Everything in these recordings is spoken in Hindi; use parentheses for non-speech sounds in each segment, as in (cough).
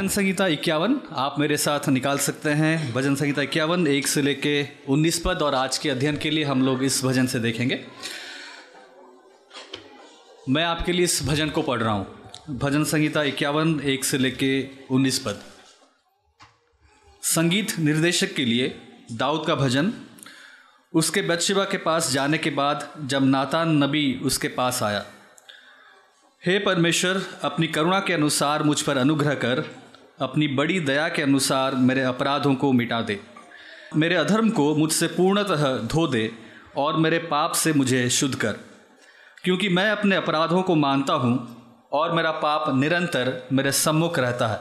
भजन संहिता इक्यावन, आप मेरे साथ निकाल सकते हैं। भजन संहिता इक्यावन, एक से लेके उन्नीस पद, और आज के अध्ययन के लिए हम लोग इस भजन से देखेंगे। मैं आपके लिए इस भजन को पढ़ रहा हूँ। भजन संहिता इक्यावन, एक से लेके उन्नीस पद। संगीत निर्देशक के लिए दाऊद का भजन, उसके बदशिबा के पास जाने के बाद जब नातान नबी उसके पास आया, हे परमेश्वर, अपनी करुणा के अनुसार मुझ पर अनुग्रह कर अपनी बड़ी दया के अनुसार मेरे अपराधों को मिटा दे। मेरे अधर्म को मुझसे पूर्णतः धो दे और मेरे पाप से मुझे शुद्ध कर। क्योंकि मैं अपने अपराधों को मानता हूँ और मेरा पाप निरंतर मेरे सम्मुख रहता है।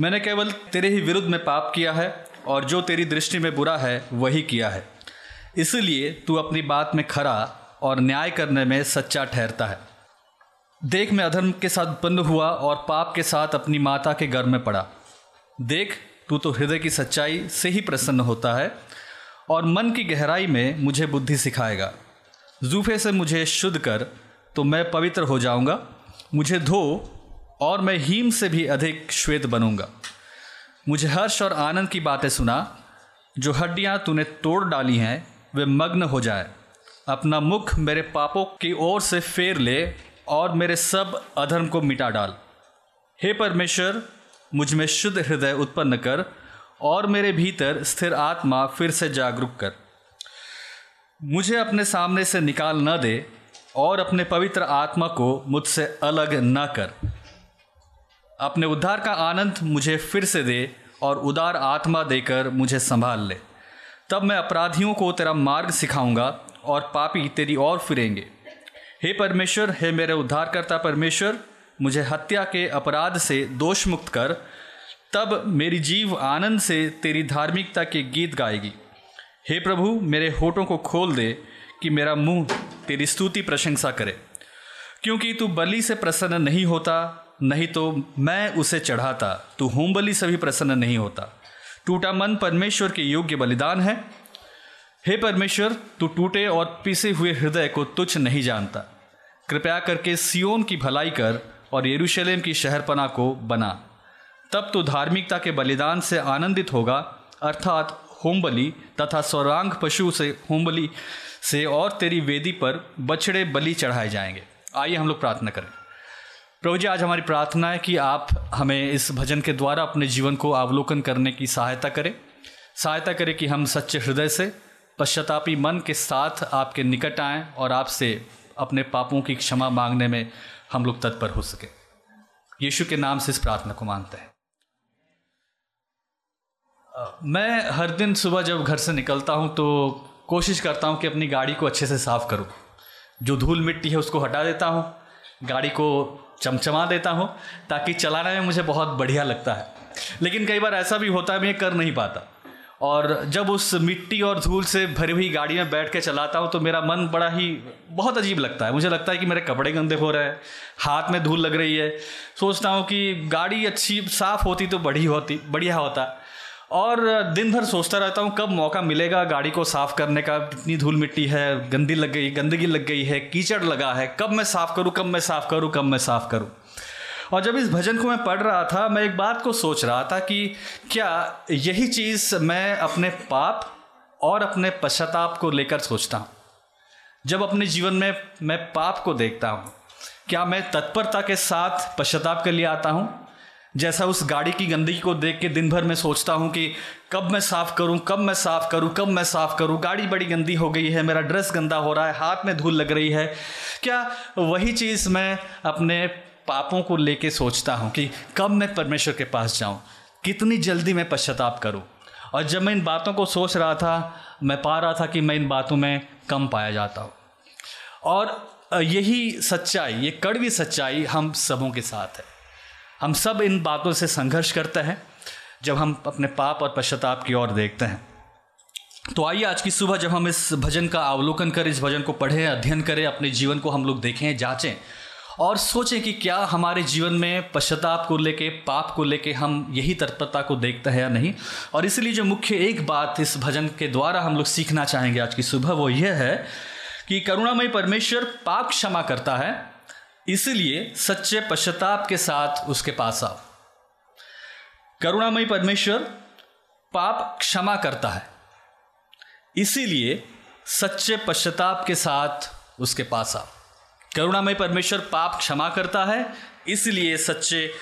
मैंने केवल तेरे ही विरुद्ध में पाप किया है और जो तेरी दृष्टि में बुरा है, वही किया है। इसलिए तू अपनी बात में खरा और न्याय करने में सच्चा ठहरता है। देख मैं अधर्म के साथ उत्पन्न हुआ और पाप के साथ अपनी माता के गर्भ में पड़ा। देख, तू तो हृदय की सच्चाई से ही प्रसन्न होता है और मन की गहराई में मुझे बुद्धि सिखाएगा। जूफे से मुझे शुद्ध कर तो मैं पवित्र हो जाऊँगा। मुझे धो और मैं हीम से भी अधिक श्वेत बनूँगा। मुझे हर्ष और आनंद की बातें सुना। जो हड्डियाँ तूने तोड़ डाली हैं, वे मग्न हो जाए। अपना मुख मेरे पापों की ओर से फेर ले और मेरे सब अधर्म को मिटा डाल। हे परमेश्वर, मुझमें शुद्ध हृदय उत्पन्न कर और मेरे भीतर स्थिर आत्मा फिर से जागरूक कर। मुझे अपने सामने से निकाल न दे और अपने पवित्र आत्मा को मुझसे अलग न कर। अपने उद्धार का आनंद मुझे फिर से दे और उदार आत्मा देकर मुझे संभाल ले। तब मैं अपराधियों को तेरा मार्ग सिखाऊँगा और पापी तेरी ओर फिरेंगे। हे परमेश्वर, हे मेरे उद्धारकर्ता परमेश्वर, मुझे हत्या के अपराध से दोष मुक्त कर, तब मेरी जीव आनंद से तेरी धार्मिकता के गीत गाएगी। हे प्रभु, मेरे होठों को खोल दे कि मेरा मुँह तेरी स्तुति प्रशंसा करे। क्योंकि तू बलि से प्रसन्न नहीं होता, नहीं तो मैं उसे चढ़ाता। तू होम बलि से भी प्रसन्न नहीं होता। टूटा मन परमेश्वर के योग्य बलिदान है। हे परमेश्वर, तू टूटे और पिसे हुए हृदय को तुच्छ नहीं जानता। कृपया करके सियोन की भलाई कर और यरूशलेम की शहरपना को बना। तब तो धार्मिकता के बलिदान से आनंदित होगा, अर्थात होम बलि तथा स्वरांग पशु से होम बलि से और तेरी वेदी पर बछड़े बलि चढ़ाए जाएँगे। आइए हम लोग प्रार्थना करें। प्रभु जी, आज हमारी प्रार्थना है कि आप हमें इस भजन के द्वारा अपने जीवन को अवलोकन करने की सहायता करें। सहायता करें कि हम सच्चे हृदय से पश्चातापी मन के साथ आपके निकट आएँ और आपसे अपने पापों की क्षमा मांगने में हम लोग तत्पर हो सके। यीशु के नाम से इस प्रार्थना को मानते हैं। मैं हर दिन सुबह जब घर से निकलता हूँ तो कोशिश करता हूँ कि अपनी गाड़ी को अच्छे से साफ़ करूँ। जो धूल मिट्टी है उसको हटा देता हूँ, गाड़ी को चमचमा देता हूँ, ताकि चलाने में मुझे बहुत बढ़िया लगता है। लेकिन कई बार ऐसा भी होता है, मैं कर नहीं पाता। और जब उस मिट्टी और धूल से भरी हुई गाड़ी में बैठ के चलाता हूँ तो मेरा मन बड़ा ही, बहुत अजीब लगता है। मुझे लगता है कि मेरे कपड़े गंदे हो रहे हैं, हाथ में धूल लग रही है। सोचता हूँ कि गाड़ी अच्छी, साफ़ होती तो बड़ी होती, बढ़िया होता। और दिन भर सोचता रहता हूँ, कब मौका मिलेगा गाड़ी को साफ़ करने का? इतनी धूल मिट्टी है, गंदी लग गई, गंदगी लग गई है, कीचड़ लगा है। कब मैं साफ़ करूँ, कब मैं साफ़ करूँ, कब मैं साफ़ करूँ? और जब इस भजन को मैं पढ़ रहा था, मैं एक बात को सोच रहा था कि क्या यही चीज़ मैं अपने पाप और अपने पश्चाताप को लेकर सोचता हूँ? जब अपने जीवन में मैं पाप को देखता हूँ, क्या मैं तत्परता के साथ पश्चाताप के लिए आता हूँ? जैसा उस गाड़ी की गंदगी को देख के दिन भर में सोचता हूँ कि कब मैं साफ़ करूँ, कब मैं साफ़ करूँ, कब मैं साफ़ करूँ? गाड़ी बड़ी गंदी हो गई है, मेरा ड्रेस गंदा हो रहा है, हाथ में धूल लग रही है। क्या वही चीज़ मैं अपने पापों को लेके सोचता हूँ कि कब मैं परमेश्वर के पास जाऊँ, कितनी जल्दी मैं पश्चाताप करूँ। और जब मैं इन बातों को सोच रहा था, मैं पा रहा था कि मैं इन बातों में कम पाया जाता हूँ। और यही सच्चाई, ये कड़वी सच्चाई हम सबों के साथ है। हम सब इन बातों से संघर्ष करते हैं, जब हम अपने पाप और पश्चाताप की ओर देखते हैं। तो आइए आज की सुबह जब हम इस भजन का अवलोकन करें, इस भजन को पढ़ें, अध्ययन करें, अपने जीवन को हम लोग देखें, जांचें और सोचें कि क्या हमारे जीवन में पश्चाताप को लेके, पाप को लेके हम यही तत्परता को देखते हैं या नहीं? और इसलिए जो मुख्य एक बात इस भजन के द्वारा हम लोग सीखना चाहेंगे आज की सुबह, वो यह है कि करुणामय परमेश्वर पाप क्षमा करता है, इसलिए सच्चे पश्चाताप के साथ उसके पास आओ। करुणामयी परमेश्वर पाप क्षमा करता है, इसीलिए सच्चे पश्चाताप के साथ उसके पास आ करुणामय परमेश्वर पाप क्षमा करता है, इसलिए सच्चे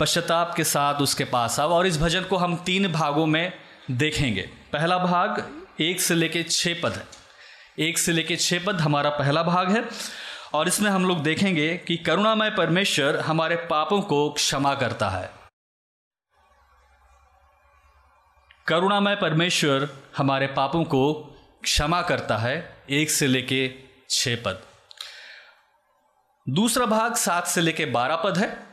पश्चाताप के साथ उसके पास आओ। और इस भजन को हम तीन भागों में देखेंगे। पहला भाग एक से लेके छः पद है। एक से लेके छः पद हमारा पहला भाग है। और इसमें हम लोग देखेंगे कि करुणामय परमेश्वर हमारे पापों को क्षमा करता है। करुणामय परमेश्वर हमारे पापों को क्षमा करता है। एक से लेके छः पद। दूसरा भाग सात से लेके बारह पद है।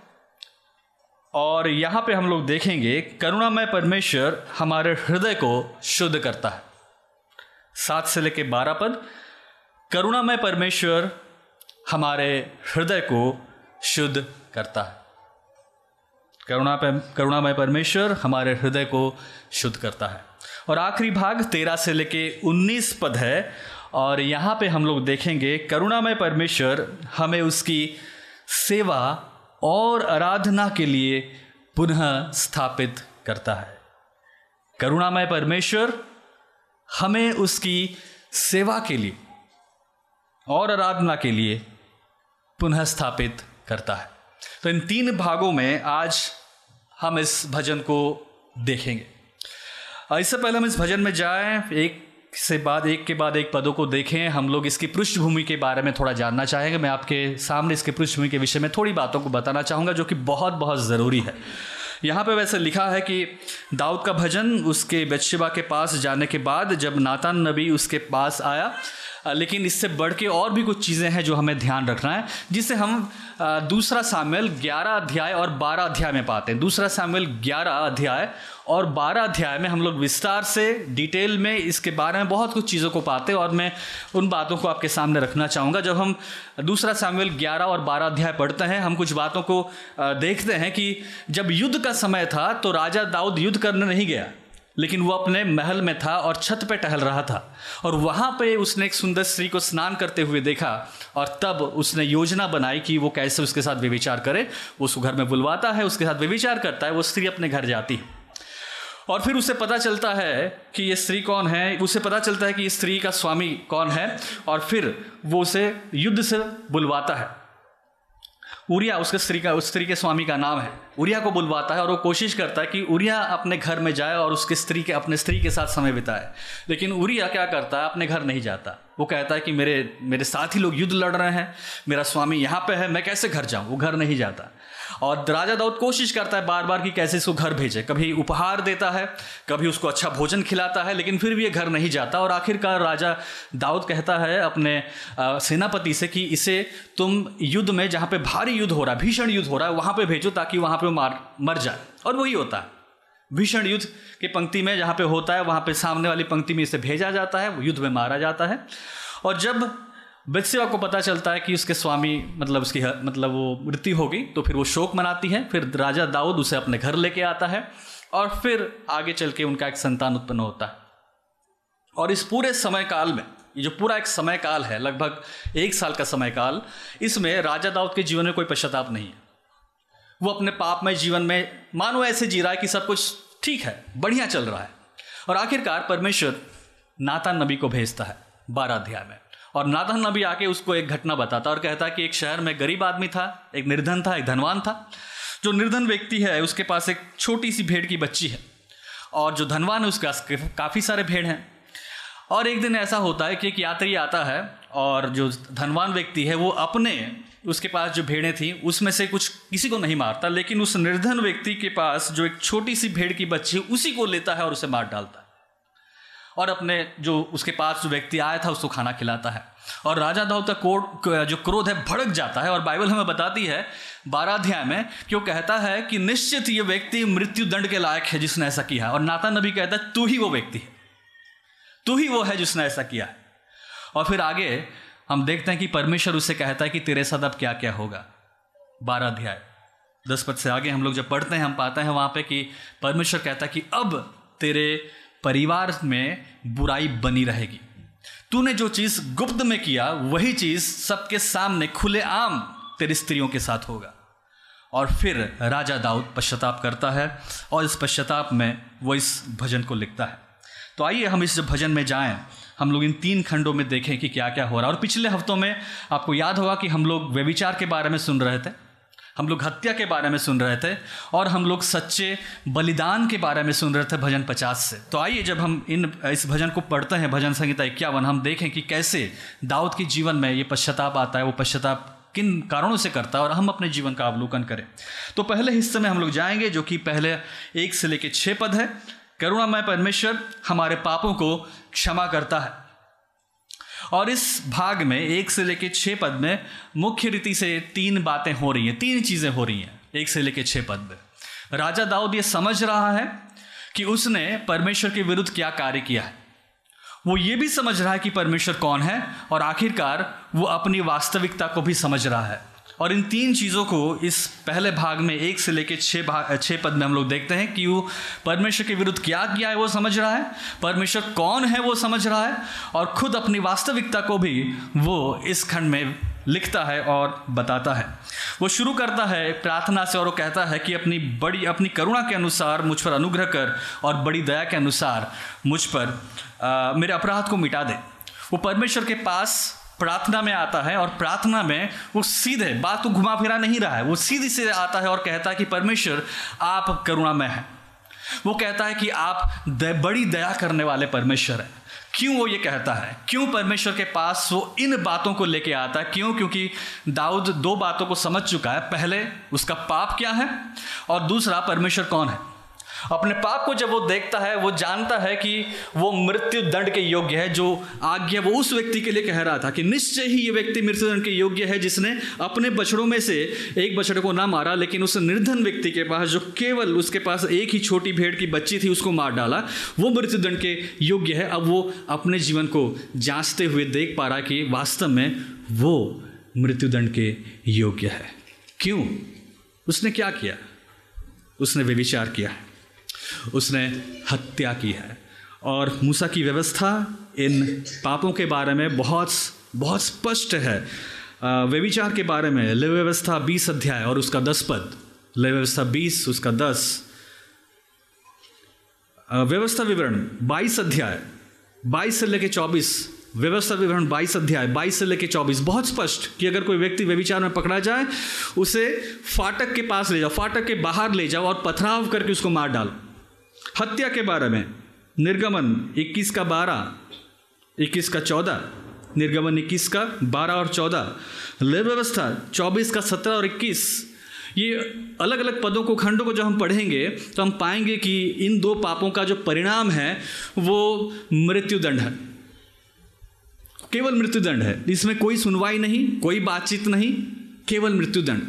और यहाँ पे हम लोग देखेंगे, करुणामय परमेश्वर हमारे हृदय को शुद्ध करता है। सात से लेके बारह पद, करुणामय परमेश्वर हमारे हृदय को शुद्ध करता है। करुणा पर करुणामय परमेश्वर हमारे हृदय को शुद्ध करता है। और आखिरी भाग तेरह से लेके उन्नीस पद है और यहाँ पे हम लोग देखेंगे करुणामय परमेश्वर हमें उसकी सेवा और आराधना के लिए पुनः स्थापित करता है। करुणामय परमेश्वर हमें उसकी सेवा के लिए और आराधना के लिए पुनः स्थापित करता है। तो इन तीन भागों में आज हम इस भजन को देखेंगे। इससे पहले हम इस भजन में जाएँ, एक से बाद, एक के बाद एक पदों को देखें। हम लोग इसकी पृष्ठभूमि के बारे में थोड़ा जानना चाहेंगे। मैं आपके सामने इसके पृष्ठभूमि के विषय में थोड़ी बातों को बताना चाहूँगा, जो कि बहुत बहुत ज़रूरी है। यहाँ पे वैसे लिखा है कि दाऊद का भजन उसके बेतशेबा के पास जाने के बाद, जब नातान नबी उसके पास आया लेकिन इससे बढ़ के और भी कुछ चीज़ें हैं जो हमें ध्यान रखना है, जिसे हम दूसरा सामेल 11 अध्याय और 12 अध्याय में पाते हैं। दूसरा सामेल 11 अध्याय और 12 अध्याय में हम लोग विस्तार से डिटेल में इसके बारे में बहुत कुछ चीज़ों को पाते हैं और मैं उन बातों को आपके सामने रखना चाहूँगा। जब हम दूसरा सामेल 11 और 12 अध्याय पढ़ते हैं, हम कुछ बातों को देखते हैं कि जब युद्ध का समय था तो राजा दाऊद युद्ध करने नहीं गया। लेकिन वो अपने महल में था और छत पे टहल रहा था। और वहाँ पे उसने एक सुंदर स्त्री को स्नान करते हुए देखा और तब उसने योजना बनाई कि वो कैसे उसके साथ व्यविचार करे। वो उसको घर में बुलवाता है, उसके साथ व्यविचार करता है, वो स्त्री अपने घर जाती है। और फिर उसे पता चलता है कि ये स्त्री कौन है, उसे पता चलता है कि इस स्त्री का स्वामी कौन है और फिर वो उसे युद्ध से बुलवाता है। उरिया उसके स्त्री का, उस स्त्री के स्वामी का नाम है। उरिया को बुलवाता है और वो कोशिश करता है कि उरिया अपने घर में जाए और उसके स्त्री के, अपने स्त्री के साथ समय बिताए। लेकिन उरिया क्या करता है? अपने घर नहीं जाता। वो कहता है कि मेरे मेरे साथ ही लोग युद्ध लड़ रहे हैं, मेरा स्वामी यहाँ पे है, मैं कैसे घर जाऊँ? वो घर नहीं जाता। और राजा दाऊद कोशिश करता है बार बार कि कैसे इसको घर भेजे। कभी उपहार देता है, कभी उसको अच्छा भोजन खिलाता है, लेकिन फिर भी ये घर नहीं जाता। और आखिरकार राजा दाऊद कहता है अपने सेनापति से कि इसे तुम युद्ध में जहाँ पे भारी युद्ध हो रहा है, भीषण युद्ध हो रहा है, वहाँ पे भेजो ताकि वहाँ पे मार, मर जाए। और वही होता है। भीषण युद्ध की पंक्ति में जहाँ पे होता है, वहाँ पे सामने वाली पंक्ति में इसे भेजा जाता है युद्ध में मारा जाता है। और जब बेत्सेवा को पता चलता है कि उसके स्वामी मतलब उसकी मतलब वो मृत्यु होगी तो फिर वो शोक मनाती है, फिर राजा दाऊद उसे अपने घर लेके आता है, और फिर आगे चल के उनका एक संतान उत्पन्न होता है। और इस पूरे समय काल में, ये जो पूरा एक समय काल है, लगभग एक साल का समय काल इसमें राजा दाऊद के जीवन में कोई पश्चाताप नहीं है। वो अपने पापमय जीवन में, मानो ऐसे जी रहा है कि सब कुछ ठीक है, बढ़िया चल रहा है। और आखिरकार परमेश्वर नाता नबी को भेजता है, बारह अध्याय में। और नाथन नबी आके उसको एक घटना बताता और कहता कि एक शहर में गरीब आदमी था, एक निर्धन था, एक धनवान था। जो निर्धन व्यक्ति है, उसके पास एक छोटी सी भेड़ की बच्ची है और जो धनवान है, उसके पास काफ़ी सारे भेड़ हैं। और एक दिन ऐसा होता है कि एक यात्री आता है और जो धनवान व्यक्ति है, वो अपने उसके पास जो भेड़ें थी, उसमें से कुछ किसी को नहीं मारता, लेकिन उस निर्धन व्यक्ति के पास जो एक छोटी सी भेड़ की बच्ची उसी को लेता है और उसे मार डालता है। और अपने जो उसके पास जो व्यक्ति आया था उसको खाना खिलाता है। और राजा दाऊद का कोड, जो क्रोध है, भड़क जाता है और बाइबल हमें बताती है बारह अध्याय में कि वो कहता है कि निश्चित ये व्यक्ति मृत्यु दंड के लायक है जिसने ऐसा किया और नाता नबी कहता है, तू ही वो व्यक्ति है। तू ही वो है जिसने ऐसा किया और फिर आगे हम देखते हैं कि परमेश्वर उससे कहता है कि तेरे साथ अब क्या क्या होगा। बारह अध्याय। दस पद से आगे हम लोग जब पढ़ते हैं, हम पाते हैं वहाँ पे कि परमेश्वर कहता है कि अब तेरे परिवार में बुराई बनी रहेगी। तूने जो चीज़ गुप्त में किया, वही चीज़ सबके सामने खुले आम तेरी स्त्रियों के साथ होगा। और फिर राजा दाऊद पश्चाताप करता है और इस पश्चाताप में वो इस भजन को लिखता है। तो आइए हम इस भजन में जाएँ। हम लोग इन तीन खंडों में देखें कि क्या क्या हो रहा है। और पिछले हफ्तों में आपको याद होगा कि हम लोग व्यविचार के बारे में सुन रहे थे। हम लोग हत्या के बारे में सुन रहे थे और हम लोग सच्चे बलिदान के बारे में सुन रहे थे भजन पचास से। तो आइए जब हम इन, इस भजन को पढ़ते हैं, भजन संहिता इक्यावन, हम देखें कि कैसे दाऊद के जीवन में ये पश्चाताप आता है, वो पश्चाताप किन कारणों से करता है और हम अपने जीवन का अवलोकन करें। तो पहले हिस्से में हम लोग जाएँगे, जो कि पहले एक से लेकर छः पद है। करुणामय परमेश्वर हमारे पापों को क्षमा करता है। और इस भाग में एक से लेकर छः पद में मुख्य रीति से तीन बातें हो रही हैं, तीन चीज़ें हो रही हैं, एक से लेकर छः पद में। राजा दाऊद ये समझ रहा है कि उसने परमेश्वर के विरुद्ध क्या कार्य किया है। वो ये भी समझ रहा है कि परमेश्वर कौन है और आखिरकार वो अपनी वास्तविकता को भी समझ रहा है। और इन तीन चीज़ों को इस पहले भाग में एक से लेकर छः भाग छः पद में हम लोग देखते हैं कि वो परमेश्वर के विरुद्ध क्या किया है वो समझ रहा है। परमेश्वर कौन है वो समझ रहा है और खुद अपनी वास्तविकता को भी वो इस खंड में लिखता है और बताता है। वो शुरू करता है प्रार्थना से और वो कहता है कि अपनी बड़ी अपनी करुणा के अनुसार मुझ पर अनुग्रह कर और बड़ी दया के अनुसार मुझ पर आ, मेरे अपराध को मिटा दे। वो परमेश्वर के पास प्रार्थना में आता है और प्रार्थना में वो सीधे बात तो घुमा फिरा नहीं रहा है। वो सीधे से आता है और कहता है कि परमेश्वर आप करुणामय हैं। वो कहता है कि आप द, बड़ी दया करने वाले परमेश्वर हैं। क्यों वो ये कहता है? क्यों परमेश्वर के पास वो इन बातों को लेके आता है? क्यों? क्योंकि दाऊद दो बातों को समझ चुका है। पहले उसका पाप क्या है? और दूसरा परमेश्वर कौन है? अपने पाप को जब वो देखता है, वो जानता है कि वो मृत्यु दंड के योग्य है, जो आज्ञा वो उस व्यक्ति के लिए कह रहा था कि निश्चय ही ये व्यक्ति मृत्यु दंड के योग्य है, जिसने अपने बछड़ों में से एक बछड़े को ना मारा, लेकिन उस निर्धन व्यक्ति के पास, जो केवल उसके पास एक ही छोटी भेड़ की बच्ची थी, उसको मार डाला, वो मृत्यु दंड के योग्य है। अब वो अपने जीवन को जांचते हुए देख पा रहा कि वास्तव में वो मृत्युदंड के योग्य है। क्यों? उसने क्या किया? उसने वे विचार किया। है उसने हत्या की है। और मूसा की व्यवस्था इन पापों के बारे में बहुत बहुत स्पष्ट है। व्यविचार के बारे में ले व्यवस्था बीस अध्याय और उसका दस पद। ले व्यवस्था बीस, उसका दस। व्यवस्था विवरण बाईस अध्याय। बाईस से लेके चौबीस। व्यवस्था विवरण बाईस अध्याय, बाईस से लेके चौबीस। बहुत स्पष्ट कि अगर कोई व्यक्ति व्यविचार में पकड़ा जाए, उसे फाटक के पास ले जाओ, फाटक के बाहर ले जाओ और पथराव करके उसको मार डालो। हत्या के बारे में। निर्गमन 21 का 12 21 का 14 निर्गमन 21 का 12 और 14 लय व्यवस्था 24 का 17 और 21 ये अलग अलग पदों को, खंडों को जब हम पढ़ेंगे तो हम पाएँगे कि इन दो पापों का जो परिणाम है, वो मृत्युदंड है। केवल मृत्युदंड है। इसमें कोई सुनवाई नहीं, कोई बातचीत नहीं। केवल मृत्युदंड।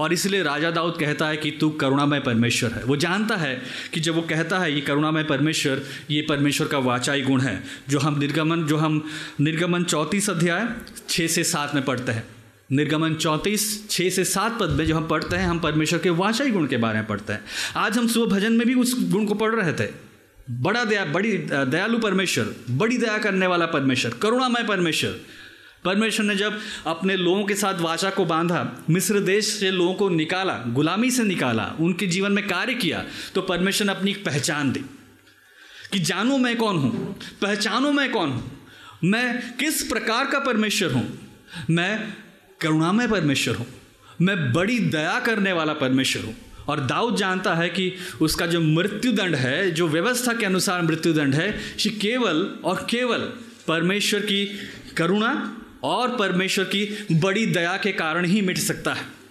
और इसलिए राजा दाऊद कहता है कि तू करुणामय परमेश्वर है। वो जानता है कि जब वो कहता है, ये करुणामय परमेश्वर, ये परमेश्वर का वाचाई गुण है, जो हम निर्गमन, जो हम निर्गमन चौंतीस अध्याय छः से सात में पढ़ते हैं। निर्गमन चौंतीस छः से सात पद में जो हम पढ़ते हैं, हम परमेश्वर के वाचाई गुण के बारे में पढ़ते हैं। आज हम सुबह भजन में भी उस गुण को पढ़ रहे थे। बड़ा दया, बड़ी, दयालु परमेश्वर, बड़ी दया करने वाला परमेश्वर, करुणामय परमेश्वर परमेश्वर ने जब अपने लोगों के साथ वाचा को बांधा, मिस्र देश से लोगों को निकाला, गुलामी से निकाला, उनके जीवन में कार्य किया तो परमेश्वर ने अपनी एक पहचान दी कि जानू मैं कौन हूँ, पहचानो मैं कौन हूँ, मैं किस प्रकार का परमेश्वर हूँ, मैं करुणामय परमेश्वर हूँ, मैं बड़ी दया करने वाला परमेश्वर हूँ। और दाऊद जानता है कि उसका जो मृत्युदंड है, जो व्यवस्था के अनुसार मृत्युदंड है केवल और केवल परमेश्वर की करुणा और परमेश्वर की बड़ी दया के कारण ही मिट सकता है।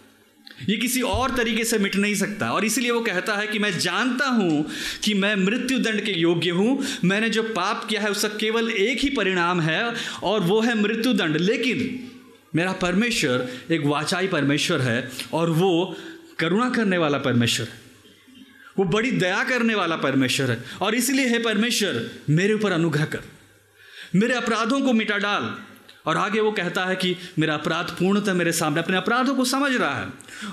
ये किसी और तरीके से मिट नहीं सकता। और इसीलिए वो कहता है कि मैं जानता हूँ कि मैं मृत्यु दंड के योग्य हूँ। मैंने जो पाप किया है, उसका केवल एक ही परिणाम है, और वो है मृत्यु दंड लेकिन मेरा परमेश्वर एक वाचाई परमेश्वर है, और वो करुणा करने वाला परमेश्वर है। वो बड़ी दया करने वाला परमेश्वर है। और इसलिए, है परमेश्वर, मेरे ऊपर अनुग्रह कर। मेरे अपराधों को मिटा डाल। और आगे वो कहता है कि मेरा अपराध पूर्णतः मेरे सामने, अपने अपराधों को समझ रहा है।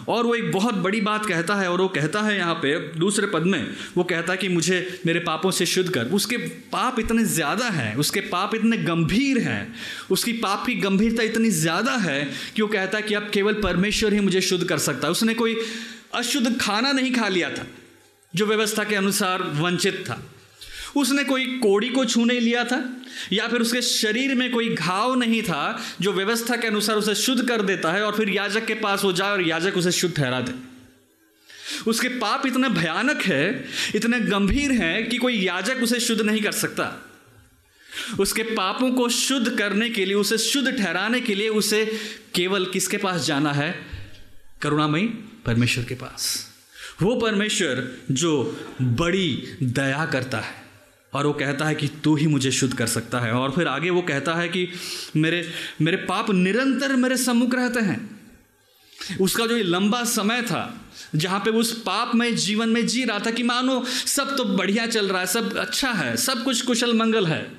और वो एक बहुत बड़ी बात कहता है और वो कहता है यहाँ पे, दूसरे पद में, वो कहता है कि मुझे मेरे पापों से शुद्ध कर। उसके पाप इतने ज़्यादा हैं, उसके पाप इतने गंभीर हैं, उसकी पाप की गंभीरता इतनी ज़्यादा है कि वो कहता है कि अब केवल परमेश्वर ही मुझे शुद्ध कर सकता है। उसने कोई अशुद्ध खाना नहीं खा लिया था, जो व्यवस्था के अनुसार वंचित था। उसने कोई कोड़ी को छू नहीं लिया था? या फिर उसके शरीर में कोई घाव नहीं था जो व्यवस्था के अनुसार उसे शुद्ध कर देता है और फिर याजक के पास हो जाए और याजक उसे शुद्ध ठहरा दे? उसके पाप इतने भयानक है, इतने गंभीर हैं कि कोई याजक उसे शुद्ध नहीं कर सकता। उसके पापों को शुद्ध करने के लिए, उसे शुद्ध ठहराने के लिए उसे केवल किसके पास जाना है? करुणामयी परमेश्वर के पास। वो परमेश्वर जो बड़ी दया करता है। और वो कहता है कि तू ही मुझे शुद्ध कर सकता है। और फिर आगे वो कहता है कि मेरे मेरे पाप निरंतर मेरे सम्मुख रहते हैं। उसका जो लंबा समय था, जहाँ पे उस पाप में जीवन में जी रहा था कि मानो सब तो बढ़िया चल रहा है, सब अच्छा है, सब कुछ कुशल मंगल है।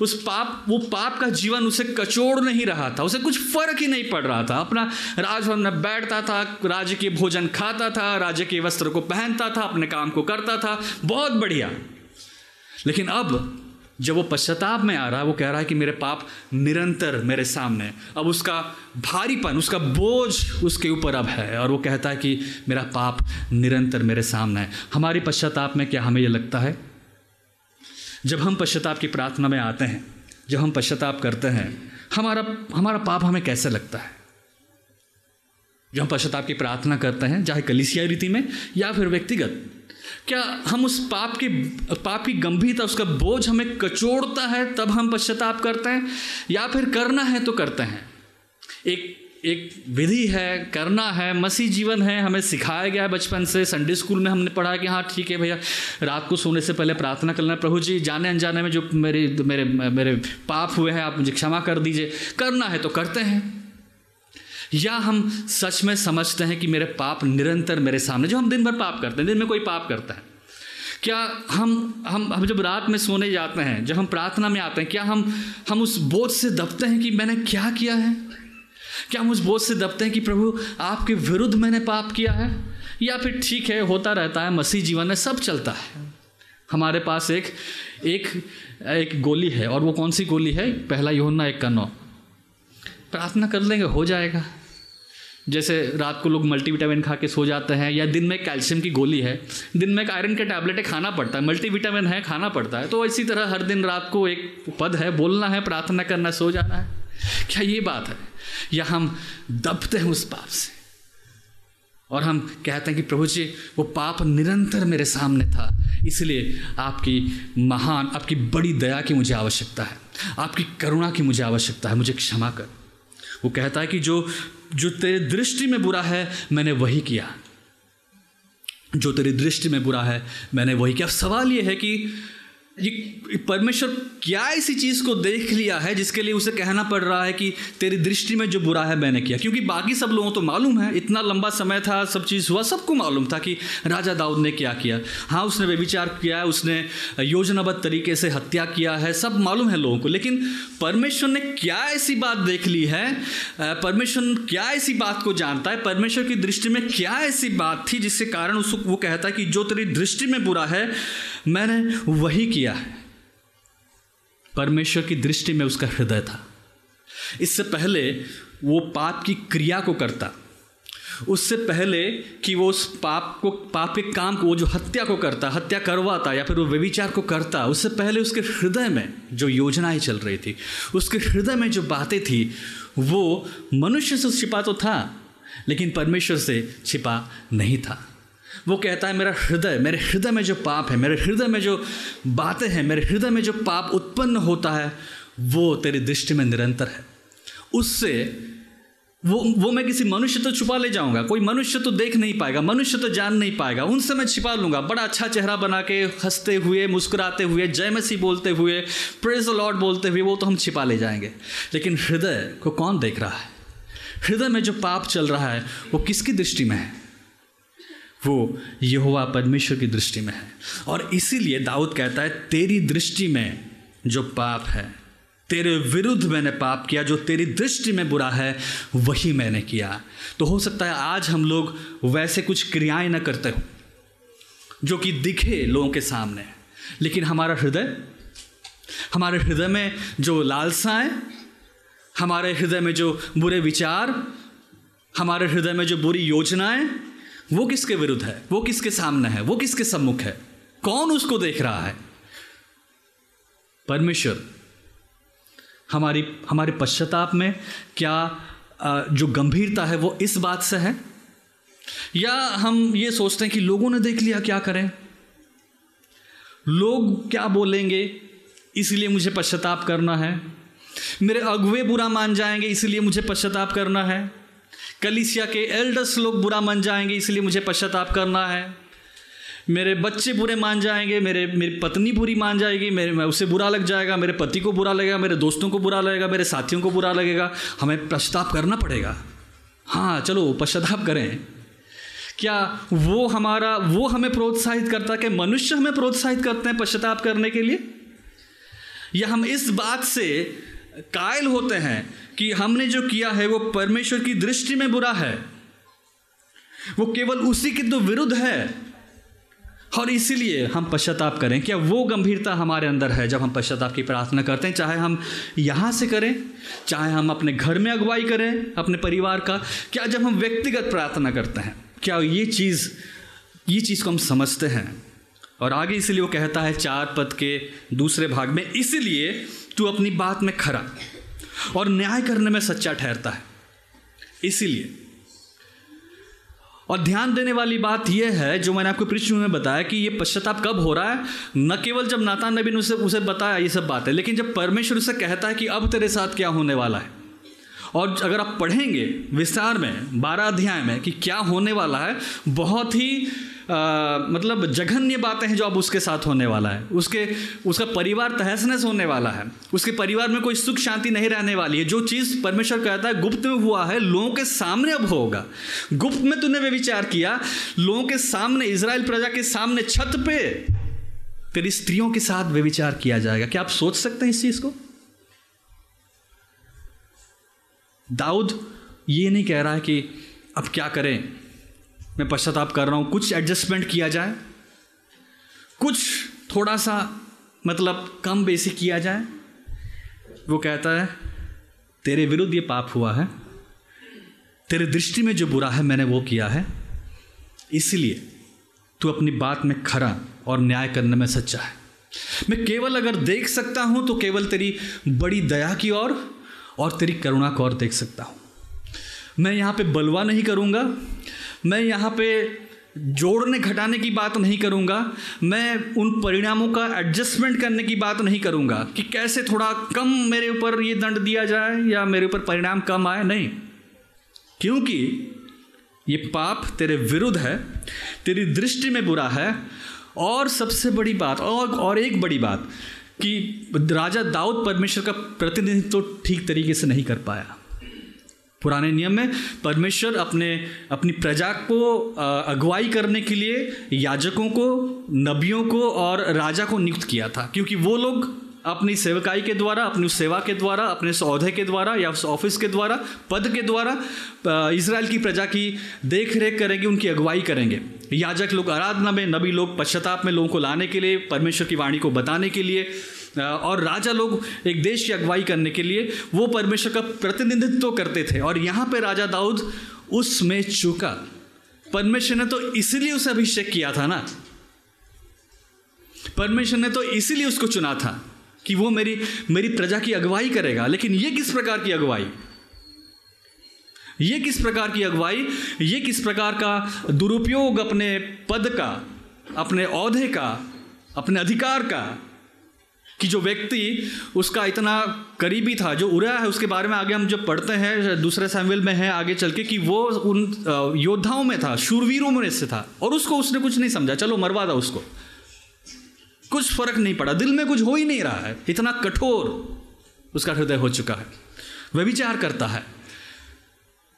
उस पाप, वो पाप का जीवन उसे कचोड़ नहीं रहा था, उसे कुछ फ़र्क ही नहीं पड़ रहा था। अपना राजभवन में बैठता था राज्य के भोजन खाता था राज्य के वस्त्र को पहनता था, अपने काम को करता था, बहुत बढ़िया। लेकिन अब जब वो पश्चाताप में आ रहा है, वो कह रहा है कि मेरे पाप निरंतर मेरे सामने अब उसका भारीपन, उसका बोझ उसके ऊपर अब है और वो कहता है कि मेरा पाप निरंतर मेरे सामने है। हमारी पश्चाताप में क्या हमें ये लगता है? जब हम पश्चाताप की प्रार्थना में आते हैं, जब हम पश्चाताप करते हैं, हमारा हमारा पाप हमें कैसे लगता है? जब हम पश्चाताप की प्रार्थना करते हैं, चाहे कलिसिया रीति में या फिर व्यक्तिगत क्या हम उस पाप की पाप की गंभीरता, उसका बोझ हमें कचोड़ता है, तब हम पश्चाताप करते हैं? या फिर करना है तो करते हैं। एक एक विधि है, करना है, मसीह जीवन है, हमें सिखाया गया है बचपन से संडे स्कूल में हमने पढ़ा कि हाँ ठीक है भैया, रात को सोने से पहले प्रार्थना करना है, प्रभु जी, जाने अनजाने में जो मेरे मेरे मेरे पाप हुए हैं, आप मुझे क्षमा कर दीजिए। करना है तो करते हैं। या हम सच में समझते हैं कि मेरे पाप निरंतर मेरे सामने, जो हम दिन भर पाप करते हैं, दिन में कोई पाप करता है। क्या हम हम हम जब रात में सोने जाते हैं, जब हम प्रार्थना में आते हैं, क्या हम हम उस बोझ से दबते हैं कि मैंने क्या किया है? क्या हम उस बोझ से दबते हैं कि प्रभु, आपके विरुद्ध मैंने पाप किया है? या फिर ठीक है, होता रहता है, मसीह जीवन में सब चलता है। हमारे पास एक एक एक गोली है, और वो कौन सी गोली है? पहला योना एक का नौ। प्रार्थना कर लेंगे, हो जाएगा। जैसे रात को लोग मल्टीविटामिन खा के सो जाते हैं, या दिन में कैल्शियम की गोली है, दिन में एक आयरन के टैबलेट खाना पड़ता है मल्टीविटामिन है, खाना पड़ता है तो इसी तरह हर दिन रात को एक पद है, बोलना है, प्रार्थना करना सो जाना है। क्या ये बात है? या हम दबते हैं उस पाप से? और हम कहते हैं कि प्रभु जी, वो पाप निरंतर मेरे सामने था, इसलिए आपकी महान, आपकी बड़ी दया की मुझे आवश्यकता है, आपकी करुणा की मुझे आवश्यकता है, मुझे क्षमा कर। वो कहता है कि जो जो तेरे दृष्टि में बुरा है, मैंने वही किया। जो तेरी दृष्टि में बुरा है, मैंने वही किया। अब सवाल ये है कि ये परमेश्वर क्या ऐसी चीज़ को देख लिया है जिसके लिए उसे कहना पड़ रहा है कि तेरी दृष्टि में जो बुरा है मैंने किया? क्योंकि बाकी सब लोगों तो मालूम है, इतना लंबा समय था, सब चीज़ हुआ, सबको मालूम था कि राजा दाऊद ने क्या किया। हाँ उसने व्यविचार किया है, उसने योजनाबद्ध तरीके से हत्या किया है, सब मालूम है लोगों को, लेकिन परमेश्वर ने क्या ऐसी बात देख ली है? परमेश्वर क्या ऐसी बात को जानता है? परमेश्वर की दृष्टि में क्या ऐसी बात थी जिसके कारण उसको वो कहता है कि जो तेरी दृष्टि में बुरा है मैंने वही किया है। परमेश्वर की दृष्टि में उसका हृदय था। इससे पहले वो पाप की क्रिया को करता। उससे पहले कि वो उस पाप को, पाप के काम को, वो जो हत्या को करता, हत्या करवाता या फिर वो व्यविचार को करता, उससे पहले उसके हृदय में जो योजनाएँ चल रही थी, उसके हृदय में जो बातें थी, वो मनुष्य से छिपा तो था, लेकिन परमेश्वर से छिपा नहीं था। वो कहता है, मेरा हृदय, मेरे हृदय में जो पाप है, मेरे हृदय में जो बातें हैं, मेरे हृदय में जो पाप उत्पन्न होता है, वो तेरी दृष्टि में निरंतर है। उससे वो वो मैं किसी मनुष्य तो छुपा ले जाऊँगा, कोई मनुष्य तो देख नहीं पाएगा, मनुष्य तो जान नहीं पाएगा, उनसे मैं छिपा लूँगा। बड़ा अच्छा चेहरा बना के हँसते हुए, मुस्कुराते हुए, जय मसी बोलते हुए प्रेज लॉर्ड बोलते हुए वो तो हम छिपा ले जाएँगे। लेकिन हृदय को कौन देख रहा है? हृदय में जो पाप चल रहा है, वो किसकी दृष्टि में है? वो यहोवा परमेश्वर की दृष्टि में है। और इसीलिए दाऊद कहता है, तेरी दृष्टि में जो पाप है, तेरे विरुद्ध मैंने पाप किया, जो तेरी दृष्टि में बुरा है, वही मैंने किया। तो हो सकता है आज हम लोग वैसे कुछ क्रियाएँ न करते हो, जो कि दिखे लोगों के सामने, लेकिन हमारा हृदय, हमारे हृदय में जो लालसाएँ हमारे हृदय में जो बुरे विचार, हमारे हृदय में जो बुरी योजनाएँ वो किसके विरुद्ध है? वो किसके सामने है? वो किसके सम्मुख है? कौन उसको देख रहा है? परमेश्वर, हमारी, हमारे पश्चाताप में क्या जो गंभीरता है वो इस बात से है? या हम ये सोचते हैं कि लोगों ने देख लिया, क्या करें? लोग क्या बोलेंगे? इसलिए मुझे पश्चाताप करना है। मेरे अगुए बुरा मान जाएँगे, इसलिए मुझे पश्चाताप करना है। कलिसिया के एल्डर्स लोग बुरा मान जाएँगे, इसलिए मुझे पश्चाताप करना है। मेरे बच्चे बुरे मान जाएँगे, मेरे, मेरी पत्नी बुरी मान जाएगी, मेरे, मैं उसे बुरा लग जाएगा, मेरे पति को बुरा लगेगा, मेरे दोस्तों को बुरा लगेगा, मेरे साथियों को बुरा लगेगा। हमें पश्चाताप करना पड़ेगा। हाँ चलो, पश्चाताप करें। क्या वो हमारा, वो हमें प्रोत्साहित करता है कि मनुष्य हमें प्रोत्साहित करते हैं पश्चाताप करने के लिए? या हम इस बात से कायल होते हैं कि हमने जो किया है वो परमेश्वर की दृष्टि में बुरा है। वो केवल उसी के तो विरुद्ध है। और इसीलिए हम पश्चाताप करें क्या वो गंभीरता हमारे अंदर है जब हम पश्चाताप की प्रार्थना करते हैं, चाहे हम यहाँ से करें, चाहे हम अपने घर में अगुवाई करें, अपने परिवार का, क्या जब हम व्यक्तिगत प्रार्थना करते हैं, क्या ये चीज़ ये चीज़ को हम समझते हैं? और आगे इसीलिए वो कहता है चार पद के दूसरे भाग में, इसीलिए तू अपनी बात में खरा और न्याय करने में सच्चा ठहरता है। इसीलिए, और ध्यान देने वाली बात यह है, जो मैंने आपको पृष्ठ में बताया कि ये पश्चाताप कब हो रहा है, न केवल जब नाता नबीन उसे उसे बताया ये सब बात है लेकिन जब परमेश्वर उसे कहता है कि अब तेरे साथ क्या होने वाला है, और अगर आप पढ़ेंगे विस्तार में, बारह अध्याय में कि क्या होने वाला है, बहुत ही आ, मतलब जघन्य बातें हैं जो अब उसके साथ होने वाला है। उसके उसका परिवार तहस नहस होने वाला है। उसके परिवार में कोई सुख शांति नहीं रहने वाली है। जो चीज़ परमेश्वर कहता है गुप्त में हुआ है लोगों के सामने अब होगा। गुप्त में तूने वे विचार किया लोगों के सामने इसराइल प्रजा के सामने छत पे तेरी स्त्रियों के साथ वे विचार किया जाएगा। क्या आप सोच सकते हैं इस चीज़ को? दाऊद ये नहीं कह रहा है कि अब क्या करें। मैं पश्चाताप कर रहा हूँ कुछ एडजस्टमेंट किया जाए कुछ थोड़ा सा मतलब कम बेसी किया जाए। वो कहता है तेरे विरुद्ध ये पाप हुआ है तेरे दृष्टि में जो बुरा है मैंने वो किया है इसलिए तू अपनी बात में खरा और न्याय करने में सच्चा है। मैं केवल अगर देख सकता हूँ तो केवल तेरी बड़ी दया की ओर और, और तेरी करुणा को और देख सकता हूँ। मैं यहाँ पे बलवा नहीं करूँगा मैं यहाँ पे जोड़ने घटाने की बात नहीं करूँगा, मैं उन परिणामों का एडजस्टमेंट करने की बात नहीं करूँगा कि कैसे थोड़ा कम मेरे ऊपर ये दंड दिया जाए या मेरे ऊपर परिणाम कम आए। नहीं, क्योंकि ये पाप तेरे विरुद्ध है, तेरी दृष्टि में बुरा है। और सबसे बड़ी बात, और और एक बड़ी बात कि राजा दाऊद परमेश्वर का प्रतिनिधित्व तो ठीक तरीके से नहीं कर पाया। पुराने नियम में परमेश्वर अपने, अपनी प्रजा को अगुवाई करने के लिए याजकों को, नबियों को और राजा को नियुक्त किया था। क्योंकि वो लोग अपनी सेवकाई के द्वारा, अपनी सेवा के द्वारा, अपने सौदे के द्वारा या उस ऑफ़िस के द्वारा, पद के द्वारा इसराइल की प्रजा की देख रेख करेंगे, उनकी अगुवाई करेंगे। याजक लोग आराधना में, नबी लोग पश्चाताप में लोगों को लाने के लिए, परमेश्वर की वाणी को बताने के लिए और राजा लोग एक देश की अगुवाई करने के लिए वो परमेश्वर का प्रतिनिधित्व करते थे। और यहाँ पे राजा दाऊद उसमें चूका। परमेश्वर ने तो इसीलिए उसे अभिषेक किया था ना। परमेश्वर ने तो इसीलिए उसको चुना था कि वो मेरी मेरी प्रजा की अगुवाई करेगा। लेकिन ये किस प्रकार की अगुवाई? ये किस प्रकार की अगुवाई? ये किस प्रकार का दुरुपयोग अपने पद का, अपने औहदे का, अपने अधिकार का कि जो व्यक्ति उसका इतना करीबी था, जो उड़ा है, उसके बारे में आगे हम जब पढ़ते हैं, दूसरे सैमविल में है आगे चल के कि वो उन योद्धाओं में था, शूरवीरों में से था और उसको उसने कुछ नहीं समझा। चलो, मरवा था उसको। कुछ फ़र्क नहीं पड़ा। दिल में कुछ हो ही नहीं रहा है। इतना कठोर उसका हृदय हो चुका है। वह विचार करता है।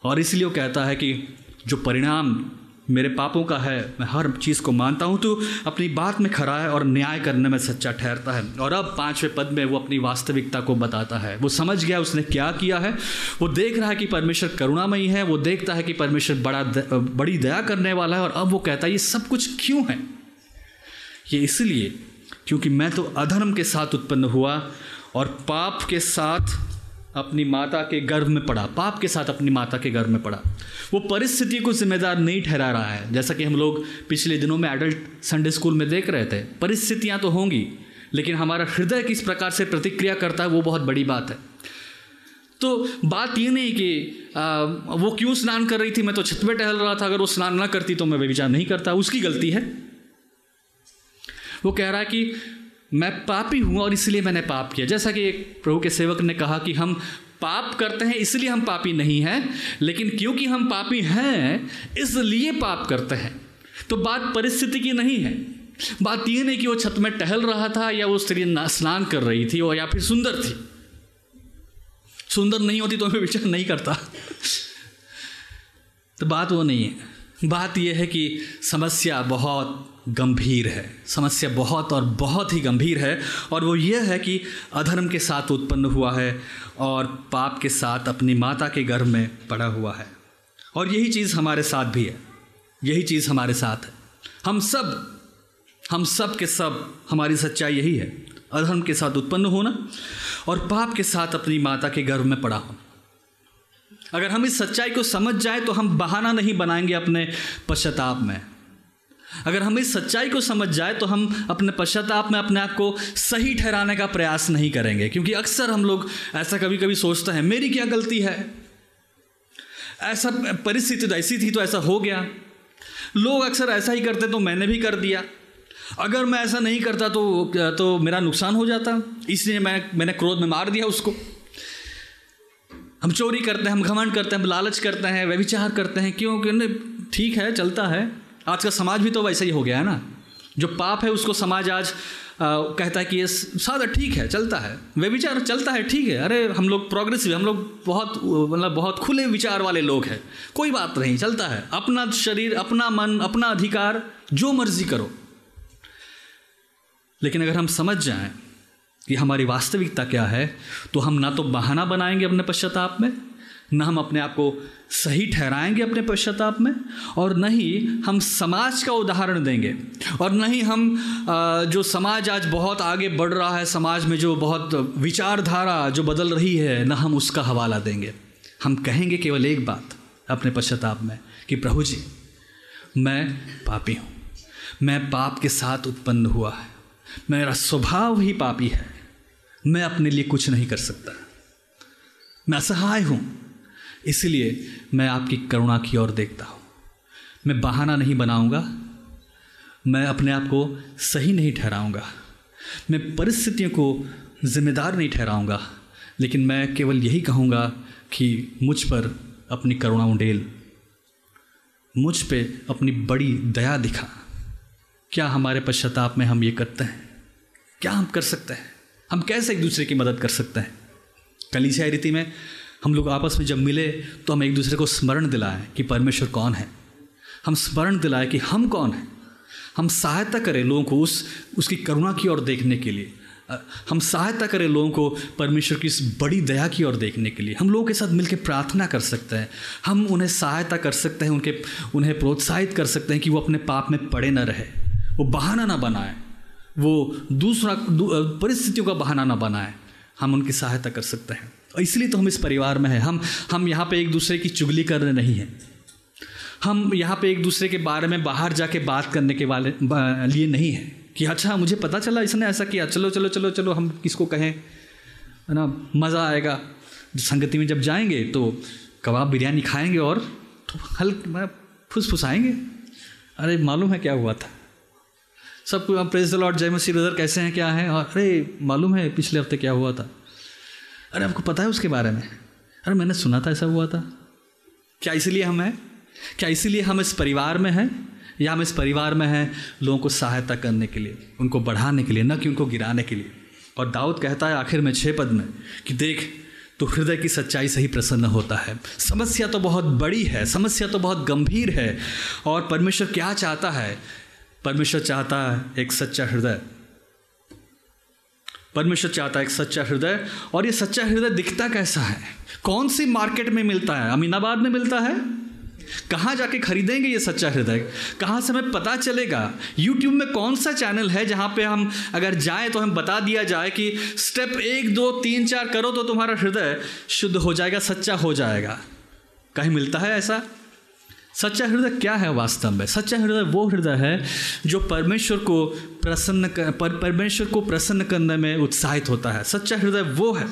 और इसलिए वो कहता है कि जो परिणाम मेरे पापों का है, मैं हर चीज़ को मानता हूँ तो अपनी बात में खड़ा है और न्याय करने में सच्चा ठहरता है। और अब पाँचवें पद में वो अपनी वास्तविकता को बताता है। वो समझ गया उसने क्या किया है। वो देख रहा है कि परमेश्वर करुणामयी है। वो देखता है कि परमेश्वर बड़ा बड़ी दया करने वाला है। और अब वो कहता है, ये सब कुछ क्यों है? ये इसलिए, क्योंकि मैं तो अधर्म के साथ उत्पन्न हुआ और पाप के साथ अपनी माता के गर्भ में पड़ा पाप के साथ अपनी माता के गर्भ में पड़ा। वो परिस्थिति को जिम्मेदार नहीं ठहरा रहा है। जैसा कि हम लोग पिछले दिनों में एडल्ट संडे स्कूल में देख रहे थे परिस्थितियाँ तो होंगी लेकिन हमारा हृदय किस प्रकार से प्रतिक्रिया करता है वो बहुत बड़ी बात है। तो बात ये नहीं कि आ, वो क्यों स्नान कर रही थी मैं तो छत पे टहल रहा था अगर वो स्नान ना करती तो मैं विचार नहीं करता उसकी गलती है। वो कह रहा है कि मैं पापी हूँ और इसलिए मैंने पाप किया। जैसा कि एक प्रभु के सेवक ने कहा कि हम पाप करते हैं, इसलिए हम पापी नहीं हैं, लेकिन क्योंकि हम पापी हैं, इसलिए पाप करते हैं। तो बात परिस्थिति की नहीं है। बात यह नहीं कि वो छत में टहल रहा था या वो स्त्री स्नान कर रही थी और या फिर सुंदर थी। सुंदर नहीं होती तो मैं विचार नहीं करता। तो बात वो नहीं है। बात यह है कि समस्या बहुत गंभीर है। समस्या बहुत और बहुत ही गंभीर है और वो ये है कि अधर्म के साथ उत्पन्न हुआ है और पाप के साथ अपनी माता के गर्भ में पड़ा हुआ है। और यही चीज़ हमारे साथ भी है। यही चीज़ हमारे साथ है। हम सब हम सब के सब, हमारी सच्चाई यही है। अधर्म के साथ उत्पन्न होना और पाप के साथ अपनी माता के गर्भ में पड़ा होना। अगर हम इस सच्चाई को समझ जाए तो हम बहाना नहीं बनाएँगे अपने पश्चाताप में। अगर हम इस सच्चाई को समझ जाए तो हम अपने पश्चाताप में अपने आप को सही ठहराने का प्रयास नहीं करेंगे। क्योंकि अक्सर हम लोग ऐसा कभी कभी सोचते हैं, मेरी क्या गलती है? ऐसा परिस्थिति तो ऐसी थी तो ऐसा हो गया। लोग अक्सर ऐसा ही करते तो मैंने भी कर दिया। अगर मैं ऐसा नहीं करता तो तो मेरा नुकसान हो जाता। इसलिए मैं, मैंने क्रोध में मार दिया उसको। हम चोरी करते हैं, हम घमंड करते हैं, हम लालच करते हैं व्यविचार करते हैं, क्यों? क्यों ठीक है, चलता है। आज का समाज भी तो वैसा ही हो गया है ना। जो पाप है उसको समाज आज आ, कहता है कि ये सादा ठीक है चलता है। वे विचार चलता है ठीक है। अरे हम लोग प्रोग्रेसिव हम लोग बहुत मतलब बहुत खुले विचार वाले लोग हैं। कोई बात नहीं चलता है। अपना शरीर अपना मन अपना अधिकार जो मर्ज़ी करो। लेकिन अगर हम समझ जाएँ कि हमारी वास्तविकता क्या है तो हम ना तो बहाना बनाएँगे अपने पश्चाताप में न हम अपने आप को सही ठहराएँगे अपने पश्चाताप में, और न ही हम समाज का उदाहरण देंगे, और न ही हम जो समाज आज बहुत आगे बढ़ रहा है, समाज में जो बहुत विचारधारा जो बदल रही है, न हम उसका हवाला देंगे। हम कहेंगे केवल एक बात अपने पश्चाताप में, कि प्रभु जी, मैं पापी हूँ, मैं पाप के साथ उत्पन्न हुआ है, मेरा स्वभाव ही पापी है, मैं अपने लिए कुछ नहीं कर सकता, मैं असहाय हूँ इसलिए मैं आपकी करुणा की ओर देखता हूँ। मैं बहाना नहीं बनाऊँगा, मैं अपने आप को सही नहीं ठहराऊँगा, मैं परिस्थितियों को जिम्मेदार नहीं ठहराऊँगा, लेकिन मैं केवल यही कहूँगा कि मुझ पर अपनी करुणा उडेल, मुझ पे अपनी बड़ी दया दिखा। क्या हमारे पश्चाताप में हम ये करते हैं? क्या हम कर सकते हैं? हम कैसे एक दूसरे की मदद कर सकते हैं? कलीसिया रीति में हम लोग आपस में जब मिले तो हम एक दूसरे को स्मरण दिलाएँ कि परमेश्वर कौन है। हम स्मरण दिलाएँ कि हम कौन हैं। हम सहायता करें लोगों को उस उसकी करुणा की ओर देखने के लिए। हम सहायता करें लोगों को परमेश्वर की इस बड़ी दया की ओर देखने के लिए। हम लोगों के साथ मिलकर प्रार्थना कर सकते हैं। हम उन्हें सहायता कर सकते हैं उनके उन्हें प्रोत्साहित कर सकते हैं कि वो अपने पाप में पड़े ना रहे। वो बहाना ना बनाए। वो दूसरा दू, परिस्थितियों का बहाना ना बनाए। हम उनकी सहायता कर सकते हैं। इसलिए तो हम इस परिवार में हैं। हम हम यहाँ पे एक दूसरे की चुगली कर रहे नहीं हैं। हम यहाँ पे एक दूसरे के बारे में बाहर जाके बात करने के वाले लिए नहीं है कि अच्छा मुझे पता चला इसने ऐसा किया। चलो चलो चलो चलो, हम किसको कहें? है ना, मज़ा आएगा। संगति में जब जाएँगे तो कबाब बिरयानी खाएँगे और तो फुस फुसाएँगे अरे, मालूम है क्या हुआ था? सब प्रेस लॉर्ड जय ब्रदर कैसे हैं, क्या हैं? और अरे, मालूम है पिछले हफ़्ते क्या हुआ था? अरे आपको पता है उसके बारे में? अरे मैंने सुना था ऐसा हुआ था। क्या इसलिए हम हैं? क्या इसीलिए हम इस परिवार में हैं? या हम इस परिवार में हैं लोगों को सहायता करने के लिए, उनको बढ़ाने के लिए, न कि उनको गिराने के लिए? और दाऊद कहता है आखिर में छः पद में कि देख तो हृदय की सच्चाई से ही प्रसन्न होता है। समस्या तो बहुत बड़ी है, समस्या तो बहुत गंभीर है। और परमेश्वर क्या चाहता है? परमेश्वर चाहता है एक सच्चा हृदय। परमेश्वर चाहता है एक सच्चा हृदय, और ये सच्चा हृदय दिखता कैसा है? कौन सी मार्केट में मिलता है? अमीनाबाद में मिलता है? कहाँ जाके खरीदेंगे ये सच्चा हृदय? कहाँ से हमें पता चलेगा? यूट्यूब में कौन सा चैनल है जहाँ पे हम अगर जाएँ तो हमें बता दिया जाए कि स्टेप एक, दो, तीन, चार करो तो तुम्हारा हृदय शुद्ध हो जाएगा, सच्चा हो जाएगा। कहीं मिलता है ऐसा? सच्चा हृदय क्या है वास्तव में? सच्चा हृदय वो हृदय है जो परमेश्वर को प्रसन्न कर, पर, परमेश्वर को प्रसन्न करने में उत्साहित होता है। सच्चा हृदय वो है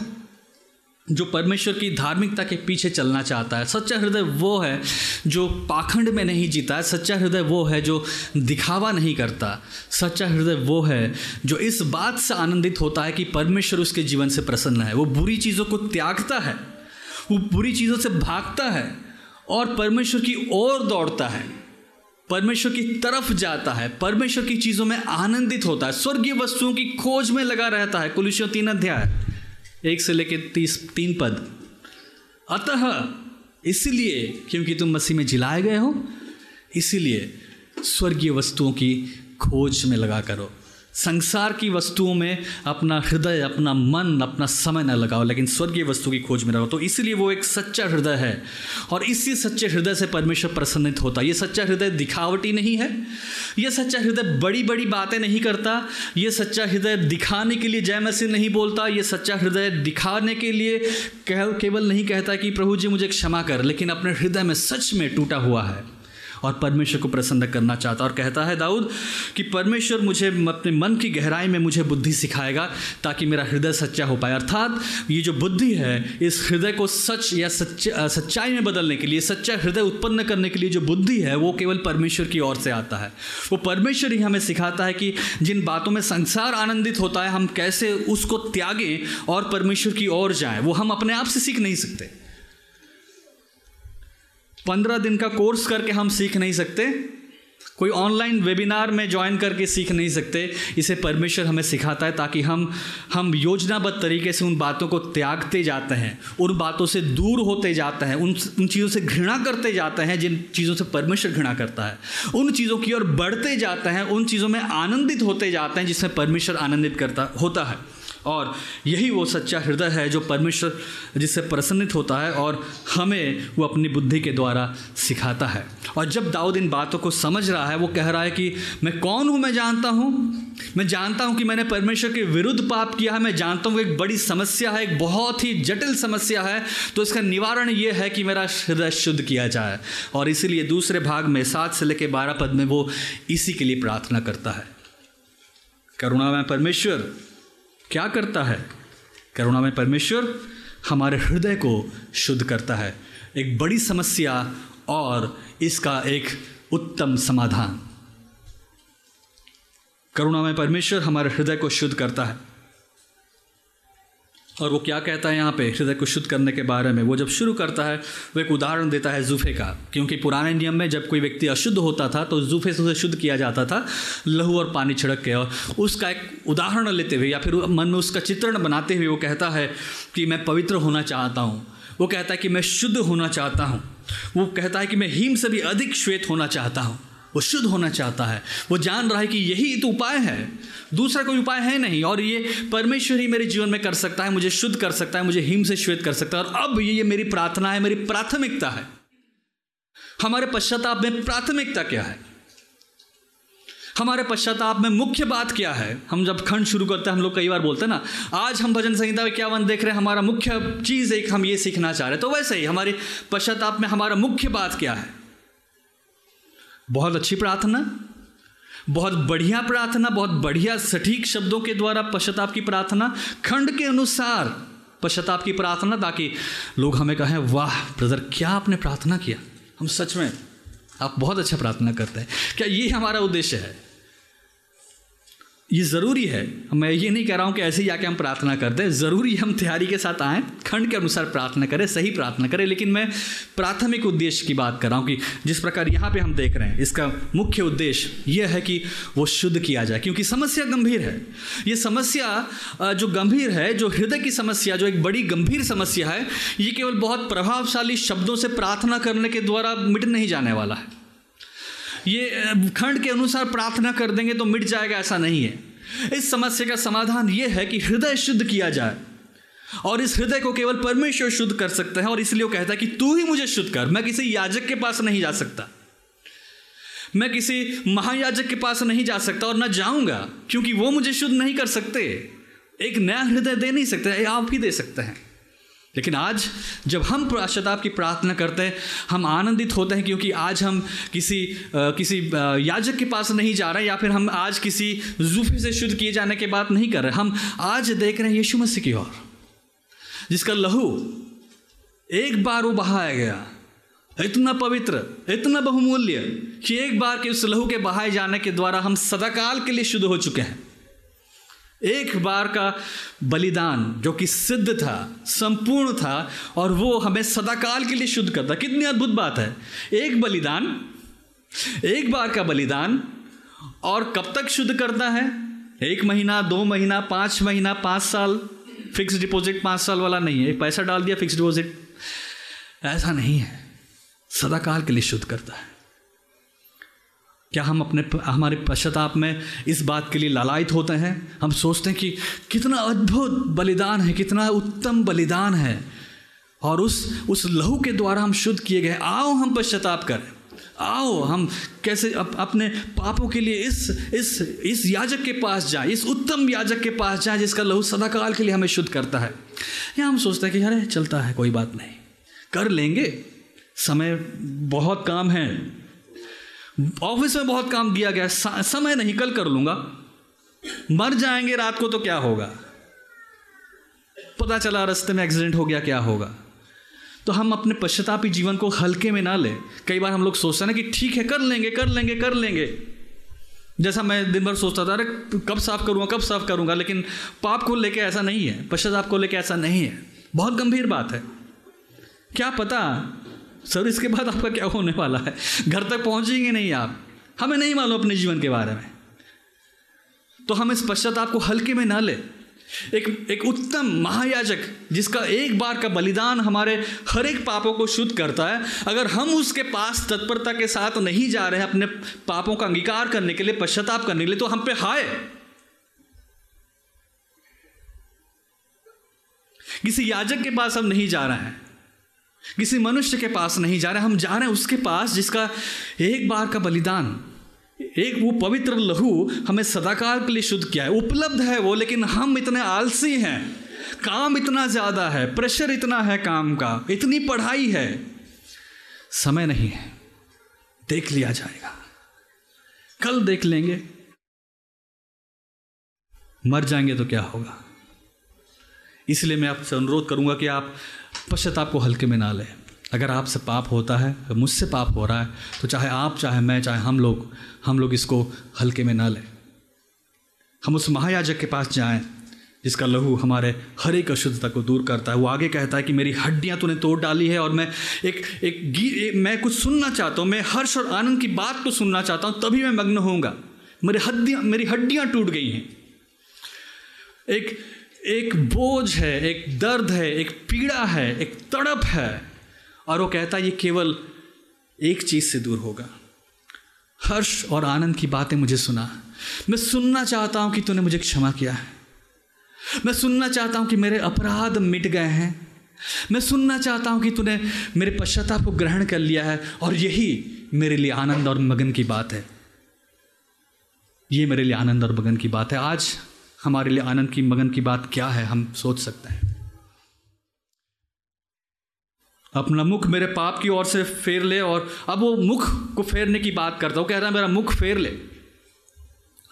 जो परमेश्वर की धार्मिकता के पीछे चलना चाहता है। सच्चा हृदय वो है जो पाखंड में नहीं जीता है। सच्चा हृदय वो है जो दिखावा नहीं करता। सच्चा हृदय वो है जो इस बात से आनंदित होता है कि परमेश्वर उसके जीवन से प्रसन्न है। वो बुरी चीज़ों को त्यागता है। वो बुरी चीज़ों से भागता है। और परमेश्वर की ओर दौड़ता है, परमेश्वर की तरफ़ जाता है, परमेश्वर की चीज़ों में आनंदित होता है, स्वर्गीय वस्तुओं की खोज में लगा रहता है कुलुषियों तीन अध्याय, एक से लेकर तीस, तीन पद। अतः, इसलिए, क्योंकि तुम मसीह में जिलाए गए हो, इसीलिए स्वर्गीय वस्तुओं की खोज में लगा करो। संसार की वस्तुओं में अपना हृदय, अपना मन, अपना समय न लगाओ, लेकिन स्वर्गीय वस्तु की खोज में रहो। तो इसलिए वो एक सच्चा हृदय है। और इसी सच्चे हृदय से परमेश्वर प्रसन्नित होता है। ये सच्चा हृदय दिखावटी नहीं है। ये सच्चा हृदय बड़ी बड़ी बातें नहीं करता। ये सच्चा हृदय दिखाने के लिए जय मसीह नहीं बोलता। ये सच्चा हृदय दिखाने के लिए केवल नहीं कहता कि प्रभु जी मुझे क्षमा कर, लेकिन अपने हृदय में सच में टूटा हुआ है। और परमेश्वर को प्रसन्न करना चाहता और कहता है, दाऊद, कि परमेश्वर मुझे अपने मन की गहराई में मुझे बुद्धि सिखाएगा ताकि मेरा हृदय सच्चा हो पाए। अर्थात ये जो बुद्धि है, इस हृदय को सच या सच्च सच्चाई में बदलने के लिए, सच्चा हृदय उत्पन्न करने के लिए जो बुद्धि है, वो केवल परमेश्वर की ओर से आता है। वो परमेश्वर ही हमें सिखाता है कि जिन बातों में संसार आनंदित होता है, हम कैसे उसको त्यागें और परमेश्वर की ओर जाएँ। वो हम अपने आप से सीख नहीं सकते। पंद्रह दिन का कोर्स करके हम सीख नहीं सकते। कोई ऑनलाइन वेबिनार में ज्वाइन करके सीख नहीं सकते। इसे परमेश्वर हमें सिखाता है ताकि हम हम योजनाबद्ध तरीके से उन बातों को त्यागते जाते हैं, उन बातों से दूर होते जाते हैं, उन उन चीज़ों से घृणा करते जाते हैं, जिन चीज़ों से परमेश्वर घृणा करता है। उन चीज़ों की ओर बढ़ते जाते हैं, उन चीज़ों में आनंदित होते जाते हैं, जिसमें परमेश्वर आनंदित करता, होता है। और यही वो सच्चा हृदय है जो परमेश्वर जिससे प्रसन्नित होता है और हमें वो अपनी बुद्धि के द्वारा सिखाता है। और जब दाऊद इन बातों को समझ रहा है, वो कह रहा है कि मैं कौन हूँ? मैं जानता हूँ। मैं जानता हूँ कि मैंने परमेश्वर के विरुद्ध पाप किया है। मैं जानता हूँ एक बड़ी समस्या है, एक बहुत ही जटिल समस्या है। तो इसका निवारण ये है कि मेरा हृदय शुद्ध किया जाए। और इसीलिए दूसरे भाग में, सात से लेकर बारह पद में वो इसी के लिए प्रार्थना करता है। करुणा में परमेश्वर क्या करता है? करुणा में परमेश्वर हमारे हृदय को शुद्ध करता है। एक बड़ी समस्या और इसका एक उत्तम समाधान। करुणा में परमेश्वर हमारे हृदय को शुद्ध करता है। और वो क्या कहता है यहाँ पे? हृदय को शुद्ध करने के बारे में। वो जब शुरू करता है, वो एक उदाहरण देता है जूफे का। क्योंकि पुराने नियम में जब कोई व्यक्ति अशुद्ध होता था तो जूफे से उसे शुद्ध किया जाता था लहू और पानी छिड़क के। और उसका एक उदाहरण लेते हुए, या फिर मन में उसका चित्रण बनाते हुए वो कहता है कि मैं पवित्र होना चाहता हूँ। वो कहता है कि मैं शुद्ध होना चाहता हूँ। वो कहता है कि मैं हिम से भी अधिक श्वेत होना चाहता हूँ। वो शुद्ध होना चाहता है। वो जान रहा है कि यही तो उपाय है। दूसरा कोई उपाय है नहीं और ये परमेश्वर ही मेरे जीवन में कर सकता है मुझे शुद्ध कर सकता है मुझे हिम से श्वेत कर सकता है और अब ये, ये मेरी प्रार्थना है मेरी प्राथमिकता है। हमारे पश्चाताप में प्राथमिकता क्या है? हमारे पश्चाताप में मुख्य बात क्या है? हम जब खंड शुरू करते हैं हम लोग कई बार बोलते हैं ना आज हम भजन संहिता में क्या वन देख रहे हैं हमारा मुख्य चीज़ एक हम ये सीखना चाह रहे हैं। तो वैसे ही हमारे पश्चाताप में हमारा मुख्य बात क्या है? बहुत अच्छी प्रार्थना, बहुत बढ़िया प्रार्थना, बहुत बढ़िया सटीक शब्दों के द्वारा पश्चाताप की प्रार्थना, खंड के अनुसार पश्चाताप की प्रार्थना ताकि लोग हमें कहें, वाह ब्रदर क्या आपने प्रार्थना किया? हम सच में, आप बहुत अच्छा प्रार्थना करते हैं। क्या ये हमारा उद्देश्य है? ये ज़रूरी है। मैं ये नहीं कह रहा हूँ कि ऐसे ही आके हम प्रार्थना कर दें। ज़रूरी हम तैयारी के साथ आएँ, खंड के अनुसार प्रार्थना करें, सही प्रार्थना करें, लेकिन मैं प्राथमिक उद्देश्य की बात कर रहा हूँ कि जिस प्रकार यहाँ पे हम देख रहे हैं, इसका मुख्य उद्देश्य यह है कि वो शुद्ध किया जाए, क्योंकि समस्या गंभीर है। ये समस्या जो गंभीर है, जो हृदय की समस्या, जो एक बड़ी गंभीर समस्या है, ये केवल बहुत प्रभावशाली शब्दों से प्रार्थना करने के द्वारा मिट नहीं जाने वाला है। ये खंड के अनुसार प्रार्थना कर देंगे तो मिट जाएगा, ऐसा नहीं है। इस समस्या का समाधान ये है कि हृदय शुद्ध किया जाए। और इस हृदय को केवल परमेश्वर शुद्ध कर सकते हैं, और इसलिए वो कहता है कि तू ही मुझे शुद्ध कर, मैं किसी याजक के पास नहीं जा सकता। मैं किसी महायाजक के पास नहीं जा सकता और न जाऊँगा, क्योंकि वो मुझे शुद्ध नहीं कर सकते। एक नया हृदय दे नहीं सकते, आप ही दे सकते हैं। लेकिन आज जब हम पश्चाताप की प्रार्थना करते हैं हम आनंदित होते हैं क्योंकि आज हम किसी आ, किसी याजक के पास नहीं जा रहे या फिर हम आज किसी जूफे से शुद्ध किए जाने की बात नहीं कर रहे। हम आज देख रहे हैं यीशु मसीह की ओर जिसका लहू एक बार वो बहाया गया। इतना पवित्र इतना बहुमूल्य कि एक बार के उस लहू के बहाए जाने के द्वारा हम सदाकाल के लिए शुद्ध हो चुके हैं। एक बार का बलिदान जो कि सिद्ध था, संपूर्ण था और वो हमें सदाकाल के लिए शुद्ध करता। कितनी अद्भुत बात है। एक बलिदान, एक बार का बलिदान और कब तक शुद्ध करता है? एक महीना, दो महीना, पाँच महीना, पाँच साल? फिक्स डिपॉजिट पाँच साल वाला नहीं है। एक पैसा डाल दिया फिक्स डिपॉजिट ऐसा नहीं है। सदाकाल के लिए शुद्ध करता है। क्या हम अपने हमारे पश्चाताप में इस बात के लिए लालायित होते हैं? हम सोचते हैं कि कितना अद्भुत बलिदान है कितना उत्तम बलिदान है। और उस उस लहू के द्वारा हम शुद्ध किए गए। आओ हम पश्चाताप करें। आओ हम कैसे अप, अपने पापों के लिए इस इस इस याजक के पास जाएँ इस उत्तम याजक के पास जाएँ जिसका लहू सदाकाल के लिए हमें शुद्ध करता है। या हम सोचते हैं कि अरे चलता है कोई बात नहीं। कर लेंगे। समय बहुत काम है। ऑफ़िस में बहुत काम दिया गया समय नहीं, कल कर लूँगा। मर जाएँगे, रात को तो क्या होगा? पता चला रास्ते में एक्सीडेंट हो गया, क्या होगा? तो हम अपने पश्चातापी जीवन को हल्के में ना लें। कई बार हम लोग सोचते हैं ना कि ठीक है, कर लेंगे कर लेंगे कर लेंगे। जैसा मैं दिन भर सोचता था, अरे, कब साफ़ करूँगा, कब साफ़ करूँगा, लेकिन पाप को लेके ऐसा नहीं है, पश्चाताप को लेके ऐसा नहीं है। बहुत गंभीर बात है। क्या पता सर, इसके बाद आपका क्या होने वाला है? घर तक पहुँचेंगे नहीं आप। हमें नहीं मालूम अपने जीवन के बारे में। तो हम इस पश्चाताप को हल्के में ना ले। एक एक उत्तम महायाजक, जिसका एक बार का बलिदान हमारे हर एक पापों को शुद्ध करता है, अगर हम उसके पास तत्परता के साथ नहीं जा रहे हैं अपने पापों का अंगीकार करने के लिए, पश्चाताप करने के लिए तो हम पे हाय। किसी याजक के पास हम नहीं जा रहे हैं। किसी मनुष्य के पास नहीं जा रहे, हम जा रहे हैं उसके पास जिसका एक बार का बलिदान, एक वो पवित्र लहू हमें सदाकाल के लिए शुद्ध किया है। उपलब्ध है वो, लेकिन हम इतने आलसी हैं। काम इतना ज़्यादा है, प्रेशर इतना है काम का, इतनी पढ़ाई है। समय नहीं है, देख लिया जाएगा। कल देख लेंगे। मर जाएँगे तो क्या होगा? इसलिए मैं आपसे अनुरोध करूँगा कि आप पश्चाताप को हल्के में ना लें। अगर आपसे पाप होता है मुझसे पाप हो रहा है तो चाहे आप चाहे मैं चाहे हम लोग हम लोग इसको हल्के में ना लें। हम उस महायाजक के पास जाएँ जिसका लहू हमारे हर एक अशुद्धता को दूर करता है। वो आगे कहता है कि मेरी हड्डियाँ तूने तोड़ डाली है और मैं एक एक गी एक, मैं कुछ सुनना चाहता हूँ मैं हर्ष और आनंद की बात को सुनना चाहता हूँ तभी मैं मग्न होऊँगा। मेरी हड्डियाँ मेरी हड्डियाँ टूट गई हैं। एक एक बोझ है, एक दर्द है, एक पीड़ा है, एक तड़प है। और वो कहता है, ये केवल एक चीज़ से दूर होगा। हर्ष और आनंद की बातें मुझे सुना। मैं सुनना चाहता हूँ कि तूने मुझे क्षमा किया है। मैं सुनना चाहता हूँ कि मेरे अपराध मिट गए हैं। मैं सुनना चाहता हूँ कि तूने मेरे पश्चाताप को ग्रहण कर लिया है और यही मेरे लिए आनंद और मगन की बात है। ये मेरे लिए आनंद और मगन की बात है। आज हमारे लिए आनंद की, मगन की बात क्या है, हम सोच सकते हैं। अपना मुख मेरे पाप की ओर से फेर ले और अब वो मुख को फेरने की बात करता हूँ। कह रहा है, मेरा मुख फेर ले।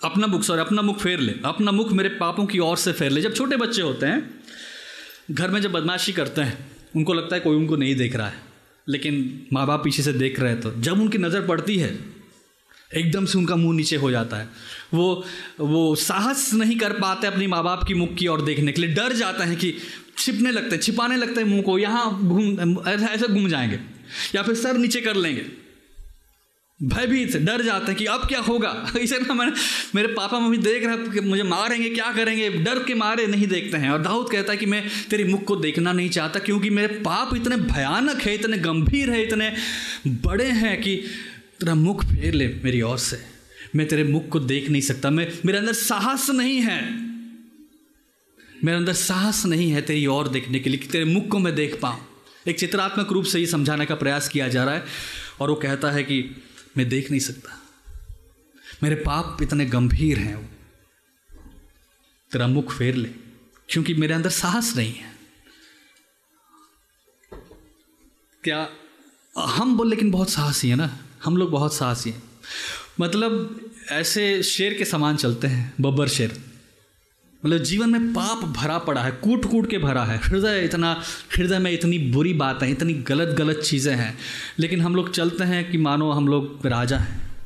अपना मुख सॉरी अपना मुख फेर ले। अपना मुख मेरे पापों की ओर से फेर ले। जब छोटे बच्चे होते हैं, घर में जब बदमाशी करते हैं, उनको लगता है कोई उनको नहीं देख रहा है। लेकिन माँ बाप पीछे से देख रहे हैं तो जब उनकी नज़र पड़ती है, एकदम से उनका मुँह नीचे हो जाता है। वो वो साहस नहीं कर पाते अपनी माँ बाप की मुख की ओर देखने के लिए। डर जाते हैं कि छिपने लगते हैं, छिपाने लगते हैं मुँह को, यहाँ घूम, ऐसा घूम जाएँगे, या फिर सर नीचे कर लेंगे। भयभीत से डर जाते हैं कि अब क्या होगा? (laughs) इसे ना मैंने, मेरे पापा मम्मी देख रहे हैं मुझे मारेंगे, क्या करेंगे? डर के मारे नहीं देखते हैं। और दाऊद कहता है कि मैं तेरे मुख को देखना नहीं चाहता, क्योंकि मेरे पाप इतने भयानक है, इतने गंभीर है, इतने बड़े हैं कि तेरा मुख फेर ले मेरी ओर से। मैं तेरे मुख को देख नहीं सकता। मैं, मेरे अंदर साहस नहीं है। मेरे अंदर साहस नहीं है तेरी ओर देखने के लिए कि तेरे मुख को मैं देख पाऊँ। एक चित्रात्मक रूप से ये समझाने का प्रयास किया जा रहा है और वो कहता है कि मैं देख नहीं सकता। मेरे पाप इतने गंभीर हैं तेरा मुख फेर ले, क्योंकि मेरे अंदर साहस नहीं है। क्या हम बोल लेकिन बहुत साहसी है ना? हम लोग बहुत साहसी हैं। मतलब ऐसे शेर के समान चलते हैं, बब्बर शेर। मतलब जीवन में पाप भरा पड़ा है कूट कूट के भरा है। हृदय इतना, हृदय में इतनी बुरी बात है, इतनी गलत गलत चीज़ें हैं। लेकिन हम लोग चलते हैं कि मानो हम लोग राजा हैं।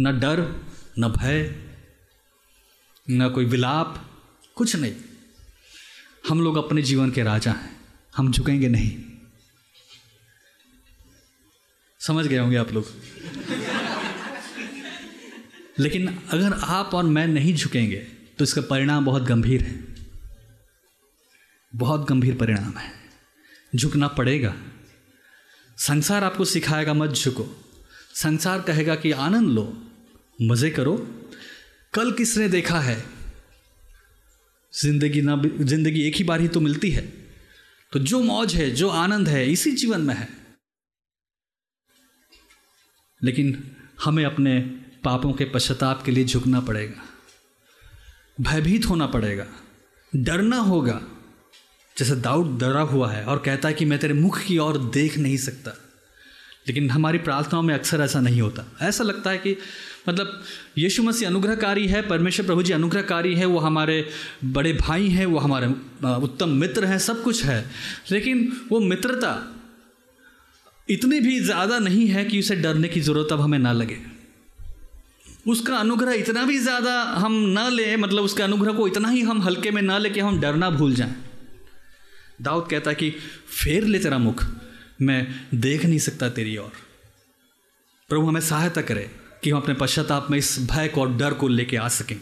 न डर, न भय, न कोई विलाप, कुछ नहीं। हम लोग अपने जीवन के राजा हैं, हम झुकेंगे नहीं। समझ गए होंगे आप लोग? लेकिन अगर आप और मैं नहीं झुकेंगे तो इसका परिणाम बहुत गंभीर है। बहुत गंभीर परिणाम है। झुकना पड़ेगा। संसार आपको सिखाएगा, मत झुको। संसार कहेगा कि, आनंद लो, मज़े करो। कल किसने देखा है? ज़िंदगी ना ज़िंदगी एक ही बार ही तो मिलती है। तो जो मौज है, जो आनंद है, इसी जीवन में है। लेकिन हमें अपने पापों के पश्चाताप के लिए झुकना पड़ेगा। भयभीत होना पड़ेगा। डरना होगा। जैसे दाऊद डरा हुआ है और कहता है कि मैं तेरे मुख की ओर देख नहीं सकता। लेकिन हमारी प्रार्थनाओं में अक्सर ऐसा नहीं होता। ऐसा लगता है कि मतलब यीशु मसीह अनुग्रहकारी है, परमेश्वर प्रभु जी अनुग्रहकारी है, वो हमारे बड़े भाई हैं, वो हमारे उत्तम मित्र हैं, सब कुछ है। लेकिन वो मित्रता इतनी भी ज़्यादा नहीं है कि उसे डरने की ज़रूरत अब हमें ना लगे। उसका अनुग्रह इतना भी ज़्यादा हम ना लें मतलब उसके अनुग्रह को इतना ही हम हल्के में ना लेके हम डरना भूल जाएँ। दाऊद कहता है कि, फेर ले तेरा मुख, मैं देख नहीं सकता तेरी ओर। प्रभु हमें सहायता करे कि हम अपने पश्चाताप में इस भय को और डर को लेके आ सकें।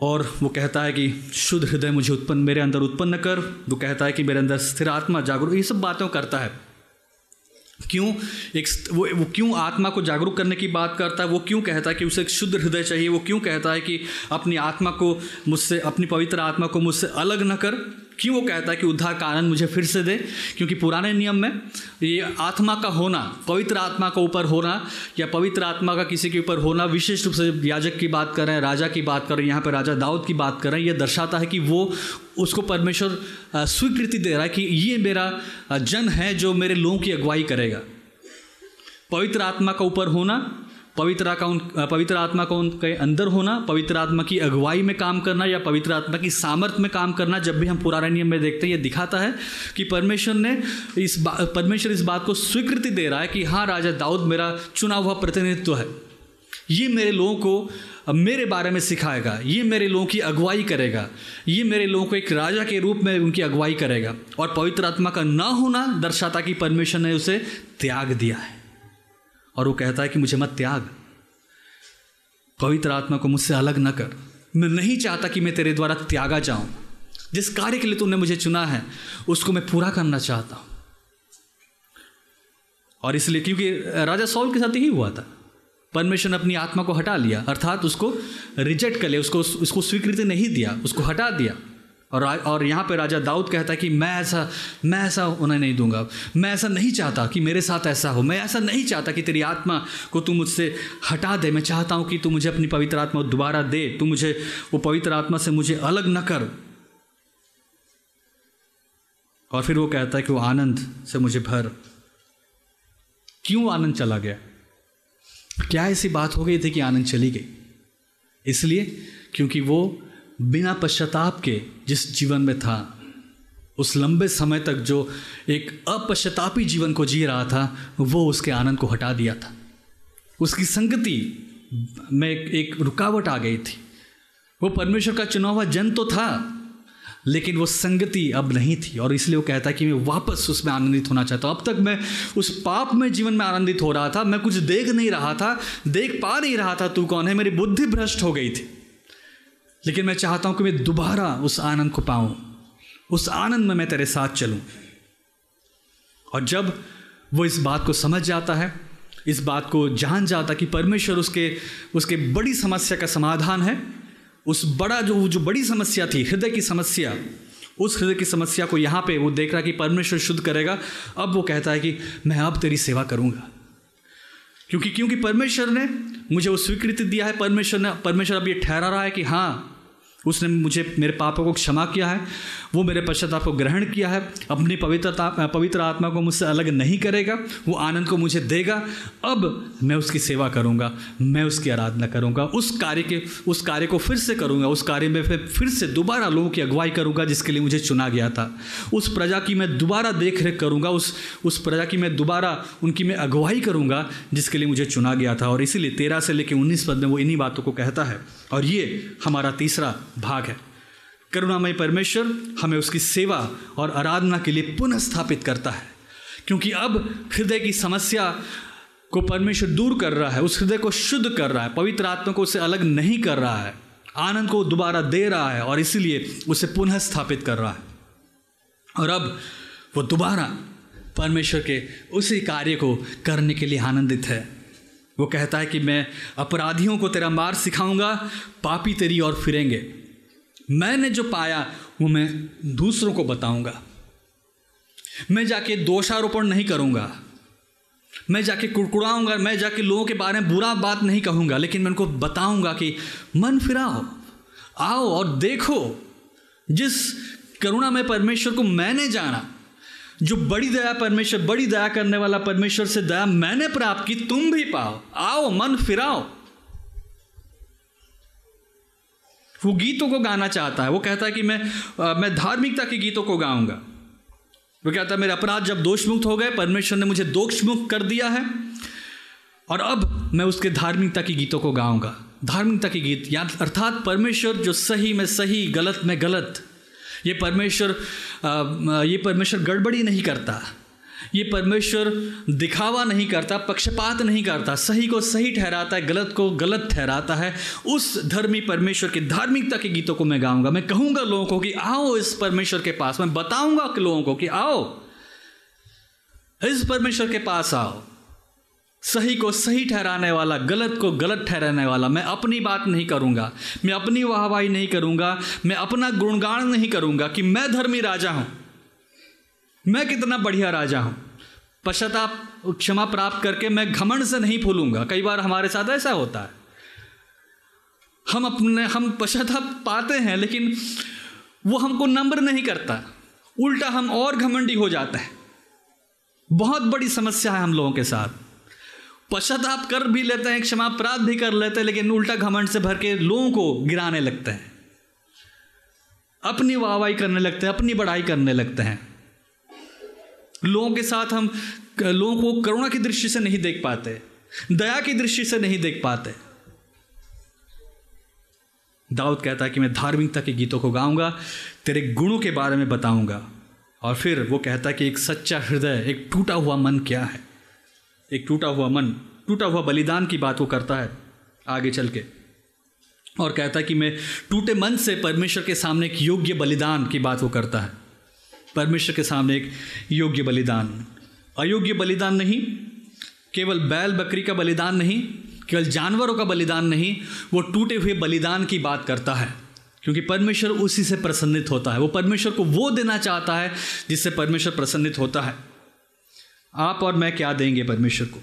और वो कहता है कि, शुद्ध हृदय मुझे उत्पन्न, मेरे अंदर उत्पन्न कर। वो कहता है कि, मेरे अंदर स्थिर आत्मा जागरूक ये सब बातें करता है। क्यों एक वो वो क्यों आत्मा को जागरूक करने की बात करता है? वो क्यों कहता है कि उसे एक शुद्ध हृदय चाहिए? वो क्यों कहता है कि अपनी आत्मा को मुझसे, अपनी पवित्र आत्मा को मुझसे अलग न कर? क्यों वो कहता है कि उद्धार का आनंद मुझे फिर से दे? क्योंकि पुराने नियम में ये आत्मा का होना, पवित्र आत्मा का ऊपर होना या पवित्र आत्मा का किसी के ऊपर होना, विशेष रूप से याजक की बात कर राजा की बात कर यहाँ पर राजा दाऊद की बात कर यह दर्शाता है कि वो उसको परमेश्वर स्वीकृति दे रहा है कि ये मेरा जन है जो मेरे लोगों की अगुवाई करेगा। पवित्र आत्मा का ऊपर होना पवित्र का उन पवित्र आत्मा का उनके अंदर होना, पवित्र आत्मा की अगुवाई में काम करना या पवित्र आत्मा की सामर्थ्य में काम करना, जब भी हम पुराने नियम में देखते हैं, ये दिखाता है कि परमेश्वर ने इस परमेश्वर इस बात को स्वीकृति दे रहा है कि हाँ राजा दाऊद मेरा चुना हुआ प्रतिनिधित्व है। ये मेरे लोगों को मेरे बारे में सिखाएगा, ये मेरे लोगों की अगुवाई करेगा, ये मेरे लोगों को एक राजा के रूप में उनकी अगुवाई करेगा। और पवित्र आत्मा का न होना दर्शाता कि परमेश्वर ने उसे त्याग दिया है। और वो कहता है कि मुझे मत त्याग। पवित्र आत्मा को मुझसे अलग न कर। मैं नहीं चाहता कि मैं तेरे द्वारा त्यागा जाऊँ। जिस कार्य के लिए तूने मुझे चुना है, उसको मैं पूरा करना चाहता हूँ। और इसलिए क्योंकि राजा सौल के साथ यही हुआ था। परमेश्वर ने अपनी आत्मा को हटा लिया, अर्थात उसको रिजेक्ट कर लिया, उसको उसको स्वीकृति नहीं दिया, उसको हटा दिया। और और यहाँ पे राजा दाऊद कहता है कि मैं ऐसा मैं ऐसा उन्हें नहीं दूँगा। मैं ऐसा नहीं चाहता कि मेरे साथ ऐसा हो। मैं ऐसा नहीं चाहता कि तेरी आत्मा को तू मुझसे हटा दे। मैं चाहता हूँ कि तू मुझे अपनी पवित्र आत्मा दोबारा दे। तू मुझे, वो पवित्र आत्मा से मुझे अलग न कर। और फिर वो कहता है कि वो आनंद से मुझे भर। क्यों आनंद चला गया? क्या ऐसी बात हो गई थी कि आनंद चली गई? इसलिए क्योंकि वो बिना पश्चाताप के जिस जीवन में था, उस लंबे समय तक जो एक अपश्चातापी जीवन को जी रहा था, वो उसके आनंद को हटा दिया था। उसकी संगति में एक रुकावट आ गई थी। वो परमेश्वर का चुना हुआ जन तो था, लेकिन वो संगति अब नहीं थी, और इसलिए वो कहता कि मैं वापस उसमें आनंदित होना चाहता हूँ। अब तक मैं उस पाप में जीवन में आनंदित हो रहा था, मैं कुछ देख नहीं रहा था, देख पा नहीं रहा था, तू कौन है? मेरी बुद्धि भ्रष्ट हो गई थी। लेकिन मैं चाहता हूँ कि मैं दोबारा उस आनंद को पाऊँ। उस आनंद में मैं तेरे साथ चलूँ। और जब वो इस बात को समझ जाता है, इस बात को जान जाता कि परमेश्वर उसके उसके बड़ी समस्या का समाधान है, उस बड़ा जो जो बड़ी समस्या थी, हृदय की समस्या, उस हृदय की समस्या को यहाँ पे वो देख रहा कि परमेश्वर शुद्ध करेगा। अब वो कहता है कि मैं अब तेरी सेवा करूँगा। क्योंकि क्योंकि परमेश्वर ने मुझे वो स्वीकृति दिया है, परमेश्वर ने, परमेश्वर अब ये ठहरा रहा है कि हाँ उसने मुझे मेरे पापों को क्षमा किया है। वो मेरे पश्चाताप को ग्रहण किया है, अपनी पवित्रता, पवित्र आत्मा को मुझसे अलग नहीं करेगा, वो आनंद को मुझे देगा। अब मैं उसकी सेवा करूँगा, मैं उसकी आराधना करूँगा, उस कार्य के, उस कार्य को फिर से करूँगा, उस कार्य में फिर फिर से दोबारा लोगों की अगुवाई करूँगा जिसके लिए मुझे चुना गया था। उस प्रजा की मैं दोबारा देख रेख करूँगा, उस उस प्रजा की मैं दोबारा, उनकी मैं अगुवाई करूँगा जिसके लिए मुझे चुना गया था। और इसीलिए तेरह से लेकर उन्नीस पद में वो इन्हीं बातों को कहता है। और ये हमारा तीसरा भाग है। करुणामय परमेश्वर हमें उसकी सेवा और आराधना के लिए पुनः स्थापित करता है। क्योंकि अब हृदय की समस्या को परमेश्वर दूर कर रहा है, उस हृदय को शुद्ध कर रहा है, पवित्र आत्मा को उसे अलग नहीं कर रहा है, आनंद को दोबारा दे रहा है और इसीलिए उसे पुनः स्थापित कर रहा है। और अब वो दोबारा परमेश्वर के उसी कार्य को करने के लिए आनंदित है। वो कहता है कि मैं अपराधियों को तेरा मार सिखाऊँगा, पापी तेरी और फिरेंगे। मैंने जो पाया, वो मैं दूसरों को बताऊँगा। मैं जाके दोषारोपण नहीं करूँगा। मैं जाके कुड़कुड़ाऊँगा, मैं जाके लोगों के बारे में बुरा बात नहीं कहूँगा, लेकिन मैं उनको बताऊँगा कि, मन फिराओ, आओ और देखो, जिस करुणा में परमेश्वर को मैंने जाना, जो बड़ी दया परमेश्वर, बड़ी दया करने वाला परमेश्वर से दया मैंने प्राप्त की, तुम भी पाओ, आओ, मन फिराओ। वो गीतों को गाना चाहता है। वो कहता है कि मैं आ, मैं धार्मिकता के गीतों को गाऊँगा। वो कहता है मेरे अपराध जब दोषमुक्त हो गए परमेश्वर ने मुझे दोषमुक्त कर दिया है और अब मैं उसके धार्मिकता के गीतों को गाऊँगा। धार्मिकता के गीत या अर्थात परमेश्वर जो सही में सही गलत में गलत ये परमेश्वर ये परमेश्वर गड़बड़ी नहीं करता। ये परमेश्वर दिखावा नहीं करता, पक्षपात नहीं करता, सही को सही ठहराता है, गलत को गलत ठहराता है। उस धर्मी परमेश्वर की धार्मिकता के गीतों को मैं गाऊँगा, मैं कहूँगा लोगों को कि आओ इस परमेश्वर के पास, मैं बताऊँगा लोगों को कि आओ, इस परमेश्वर के पास आओ। सही को सही ठहराने वाला, गलत को गलत ठहराने वाला, मैं अपनी बात नहीं करूँगा, मैं अपनी वाहवाही नहीं करूँगा, मैं अपना गुणगान नहीं करूँगा कि मैं धर्मी राजा हूँ। मैं कितना बढ़िया राजा हूँ। पश्चाताप, क्षमा प्राप्त करके मैं घमंड से नहीं फूलूँगा। कई बार हमारे साथ ऐसा होता है। हम अपने, हम पश्चाताप पाते हैं, लेकिन वो हमको नम्र नहीं करता। उल्टा हम और घमंडी हो जाते हैं। बहुत बड़ी समस्या है हम लोगों के साथ। पश्चाताप कर भी लेते हैं, क्षमा प्राप्त भी कर लेते हैं, लेकिन उल्टा घमंड से भर के लोगों को गिराने लगते हैं। अपनी वाहवाही करने लगते हैं, अपनी बढ़ाई करने लगते हैं। लोगों के साथ हम, लोगों को करुणा की दृष्टि से नहीं देख पाते, दया की दृष्टि से नहीं देख पाते। दाऊद कहता है कि मैं धार्मिकता के गीतों को गाऊँगा, तेरे गुणों के बारे में बताऊँगा। और फिर वो कहता है कि एक सच्चा हृदय, एक टूटा हुआ मन क्या है? एक टूटा हुआ मन, टूटा हुआ बलिदान की बात वो करता है, आगे चल के। और कहता है कि मैं टूटे मन से परमेश्वर के सामने एक योग्य बलिदान की बात वो करता है। परमेश्वर के सामने एक योग्य बलिदान। अयोग्य बलिदान नहीं, केवल बैल बकरी का बलिदान नहीं, केवल जानवरों का बलिदान नहीं, वो टूटे हुए बलिदान की बात करता है। क्योंकि परमेश्वर उसी से प्रसन्नित होता है। वो परमेश्वर को वो देना चाहता है जिससे परमेश्वर प्रसन्नित होता है। आप और मैं क्या देंगे परमेश्वर को?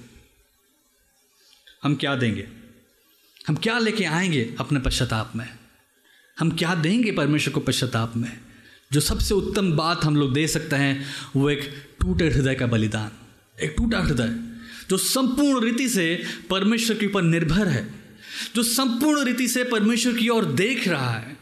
हम क्या देंगे? हम क्या लेके आएँगे अपने पश्चाताप में? हम क्या देंगे परमेश्वर को पश्चाताप में? जो सबसे उत्तम बात हम लोग दे सकते हैं, वो एक टूटे हृदय का बलिदान। एक टूटा हृदय, जो संपूर्ण रीति से परमेश्वर के ऊपर निर्भर है, जो संपूर्ण रीति से परमेश्वर की ओर देख रहा है,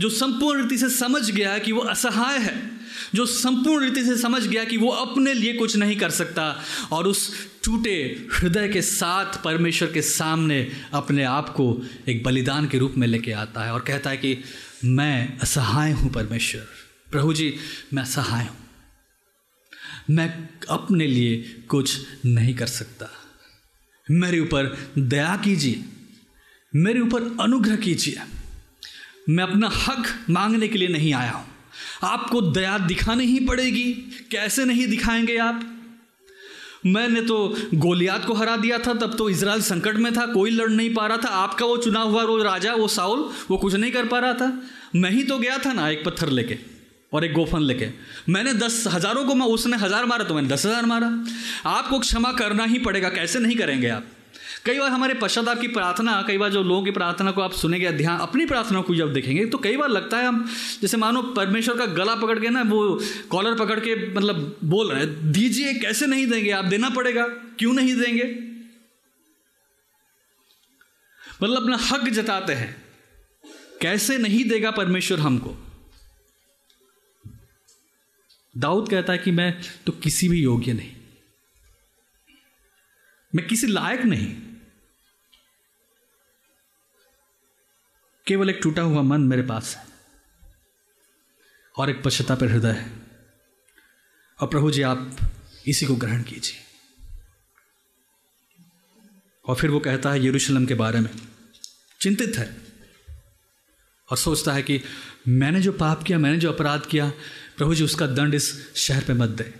जो संपूर्ण रीति से समझ गया कि वो असहाय है, जो संपूर्ण रीति से समझ गया कि वो अपने लिए कुछ नहीं कर सकता, और उस टूटे हृदय के साथ परमेश्वर के सामने अपने आप को एक बलिदान के रूप में लेके आता है और कहता है कि मैं असहाय हूँ परमेश्वर। प्रभु जी मैं असहाय हूँ। मैं अपने लिए कुछ नहीं कर सकता। मेरे ऊपर दया कीजिए। मेरे ऊपर अनुग्रह कीजिए। मैं अपना हक मांगने के लिए नहीं आया हूँ। आपको दया दिखानी ही पड़ेगी। कैसे नहीं दिखाएँगे आप? मैंने तो गोलियात को हरा दिया था, तब तो इसराइल संकट में था, कोई लड़ नहीं पा रहा था। आपका वो चुना हुआ वो राजा, वो साउल, वो कुछ नहीं कर पा रहा था। मैं ही तो गया था ना, एक पत्थर लेके और एक गोफन लेके। मैंने दस हज़ारों को मैं उसने हज़ार मारा तो मैंने दस हज़ार मारा। आपको क्षमा करना ही पड़ेगा, कैसे नहीं करेंगे आप? कई बार हमारे पश्चाताप की प्रार्थना, कई बार जो लोगों की प्रार्थना को आप सुनेंगे, ध्यान, अपनी प्रार्थना को जब देखेंगे तो कई बार लगता है हम, जैसे मानो परमेश्वर का गला पकड़ के ना, वो कॉलर पकड़ के मतलब बोल रहे हैं, दीजिए, कैसे नहीं देंगे? आप देना पड़ेगा, क्यों नहीं देंगे? मतलब अपना हक जताते हैं, कैसे नहीं देगा परमेश्वर हमको? दाऊद कहता है कि मैं तो किसी भी योग्य नहीं। मैं किसी लायक नहीं। केवल एक टूटा हुआ मन मेरे पास है और एक पश्चता पर हृदय है। और प्रभु जी, आप इसी को ग्रहण कीजिए। और फिर वो कहता है यरूशलेम के बारे में। चिंतित है और सोचता है कि मैंने जो पाप किया, मैंने जो अपराध किया, प्रभु जी, उसका दंड इस शहर पे मत दे।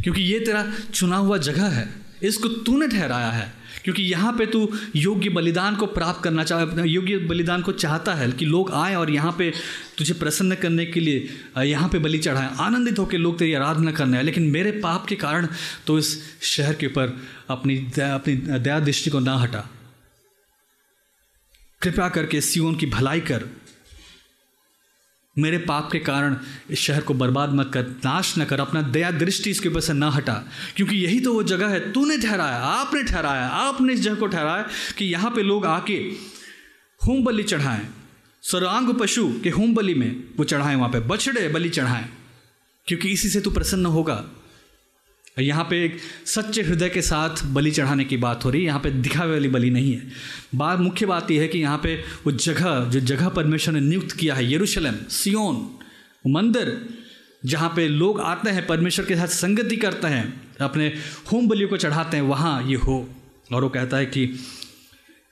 क्योंकि ये तेरा चुना हुआ जगह है। इसको तूने ठहराया है, क्योंकि यहाँ पे तू योग्य बलिदान को प्राप्त करना चाह, योग्य बलिदान को चाहता है कि लोग आए और यहाँ पे तुझे प्रसन्न करने के लिए यहाँ पे बलि चढ़ाएँ। आनंदित होकर लोग तेरी आराधना करने हैं लेकिन मेरे पाप के कारण तो इस शहर के ऊपर अपनी अपनी दया दृष्टि को ना हटा। कृपया करके सियोन की भलाई कर। मेरे पाप के कारण इस शहर को बर्बाद मत कर, नाश न कर, अपना दया दृष्टि इसके ऊपर से ना हटा। क्योंकि यही तो वो जगह है, तूने ठहराया, आपने ठहराया, आपने इस जगह को ठहराया कि यहाँ पे लोग आके होम बलि चढ़ाएँ। सर्वांग पशु के होम बलि में वो चढ़ाएँ वहाँ पे, बछड़े बलि चढ़ाएँ। क्योंकि इसी से तू प्रसन्न होगा। यहाँ पे एक सच्चे हृदय के साथ बलि चढ़ाने की बात हो रही है। यहाँ पे दिखावे वाली बलि नहीं है। बात, मुख्य बात यह है कि यहाँ पे वो जगह, जो जगह परमेश्वर ने नियुक्त किया है, यरूशलेम, सियोन मंदिर, जहाँ पे लोग आते हैं, परमेश्वर के साथ संगति करते हैं, अपने होम बलियों को चढ़ाते हैं, वहाँ ये हो। और वो कहता है कि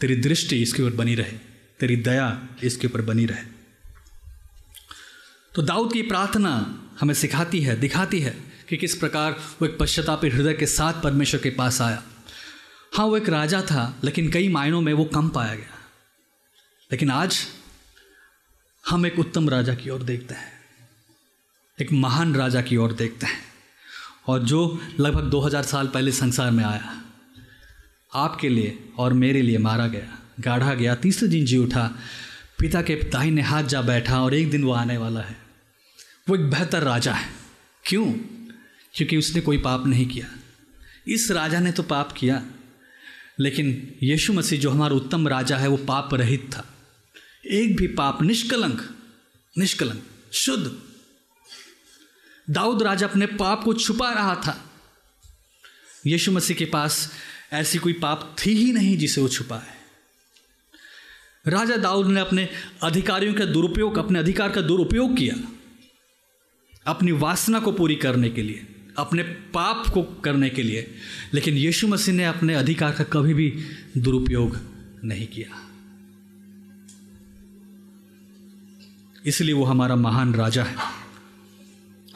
तेरी दृष्टि इसके ऊपर बनी रहे, तेरी दया इसके ऊपर बनी रहे। तो दाऊद की प्रार्थना हमें सिखाती है, दिखाती है। कि किस प्रकार वो एक पश्चातापी हृदय के साथ परमेश्वर के पास आया। हाँ वो एक राजा था, लेकिन कई मायनों में वो कम पाया गया। लेकिन आज हम एक उत्तम राजा की ओर देखते हैं, एक महान राजा की ओर देखते हैं, और जो लगभग 2000 साल पहले संसार में आया, आपके लिए और मेरे लिए मारा गया, गाढ़ा गया, तीसरे दिन जी उठा, पिता के दाहिने हाथ जा बैठा, और एक दिन वो आने वाला है। वो एक बेहतर राजा है। क्यों? क्योंकि उसने कोई पाप नहीं किया। इस राजा ने तो पाप किया, लेकिन यीशु मसीह जो हमारा उत्तम राजा है, वो पाप रहित था। एक भी पाप निष्कलंक निष्कलंक, शुद्ध। दाऊद राजा अपने पाप को छुपा रहा था। यीशु मसीह के पास ऐसी कोई पाप थी ही नहीं जिसे वो छुपाए राजा दाऊद ने अपने अधिकारियों का दुरुपयोग, अपने अधिकार का दुरुपयोग किया, अपनी वासना को पूरी करने के लिए। अपने पाप को करने के लिए, लेकिन यीशु मसीह ने अपने अधिकार का कभी भी दुरुपयोग नहीं किया। इसलिए वो हमारा महान राजा है।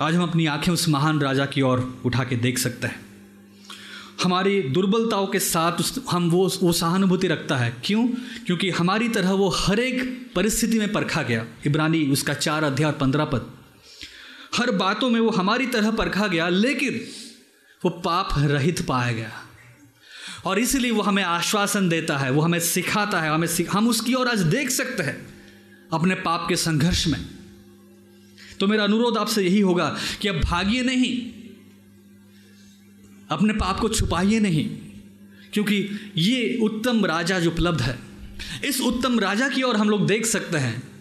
आज हम अपनी आँखें उस महान राजा की ओर उठा के देख सकते हैं। हमारी दुर्बलताओं के साथ उस, हम वो वो सहानुभूति रखता है। क्यों? क्योंकि हमारी तरह वो हर एक परिस्थिति में परखा गया। इब्रानी उसका चार अध्याय और पंद्रह पद। हर बातों में वो हमारी तरह परखा गया लेकिन वो पाप रहित पाया गया। और इसलिए वो हमें आश्वासन देता है वो हमें सिखाता है हमें सिख, हम उसकी ओर आज देख सकते हैं अपने पाप के संघर्ष में। तो मेरा अनुरोध आपसे यही होगा कि अब भागिए नहीं अपने पाप को छुपाइए नहीं क्योंकि ये उत्तम राजा जो उपलब्ध है इस उत्तम राजा की ओर हम लोग देख सकते हैं।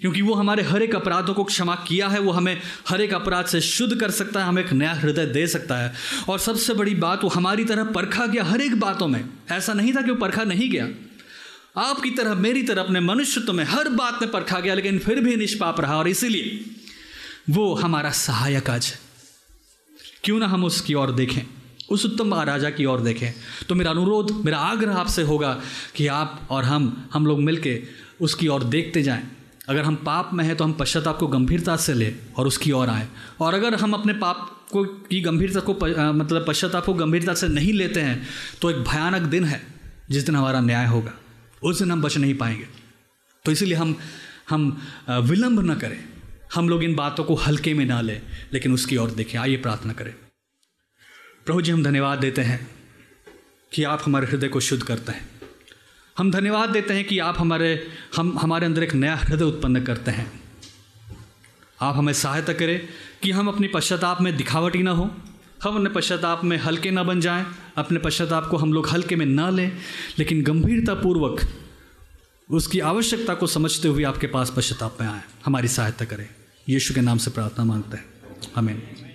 क्योंकि वो हमारे हर एक अपराधों को क्षमा किया है, वो हमें हर एक अपराध से शुद्ध कर सकता है, हमें एक नया हृदय दे सकता है। और सबसे बड़ी बात, वो हमारी तरह परखा गया हर एक बातों में। ऐसा नहीं था कि वो परखा नहीं गया। आपकी तरह, मेरी तरह, अपने मनुष्यत्व में हर बात में परखा गया, लेकिन फिर भी निष्पाप रहा, और इसीलिए वो हमारा सहायक आज है। क्यों ना हम उसकी ओर देखें, उस उत्तम राजा की ओर देखें। तो मेरा अनुरोध, मेरा आग्रह आपसे होगा कि आप और हम हम लोग मिलके उसकी ओर देखते जाएँ। अगर हम पाप में हैं तो हम पश्चाताप को गंभीरता से लें और उसकी ओर आए। और अगर हम अपने पाप को की गंभीरता को मतलब पश्चाताप को गंभीरता से नहीं लेते हैं तो एक भयानक दिन है, जिस दिन हमारा न्याय होगा। उस दिन हम बच नहीं पाएँगे। तो इसीलिए हम हम विलंब न करें। हम लोग इन बातों को हल्के में ना लें, लेकिन उसकी ओर देखें। आइए प्रार्थना करें। प्रभु जी, हम धन्यवाद देते हैं कि आप हमारे हृदय को शुद्ध करते हैं। हम धन्यवाद देते हैं कि आप हमारे, हम, हमारे अंदर एक नया हृदय उत्पन्न करते हैं। आप हमें सहायता करें कि हम अपनी पश्चाताप में दिखावटी ना हो, हम अपने पश्चाताप में हल्के ना बन जाएँ, अपने पश्चाताप को हम लोग हल्के में ना लें, लेकिन गंभीरतापूर्वक उसकी आवश्यकता को समझते हुए आपके पास पश्चाताप में आए। हमारी सहायता करें। यीशु के नाम से प्रार्थना मांगते हैं। हमें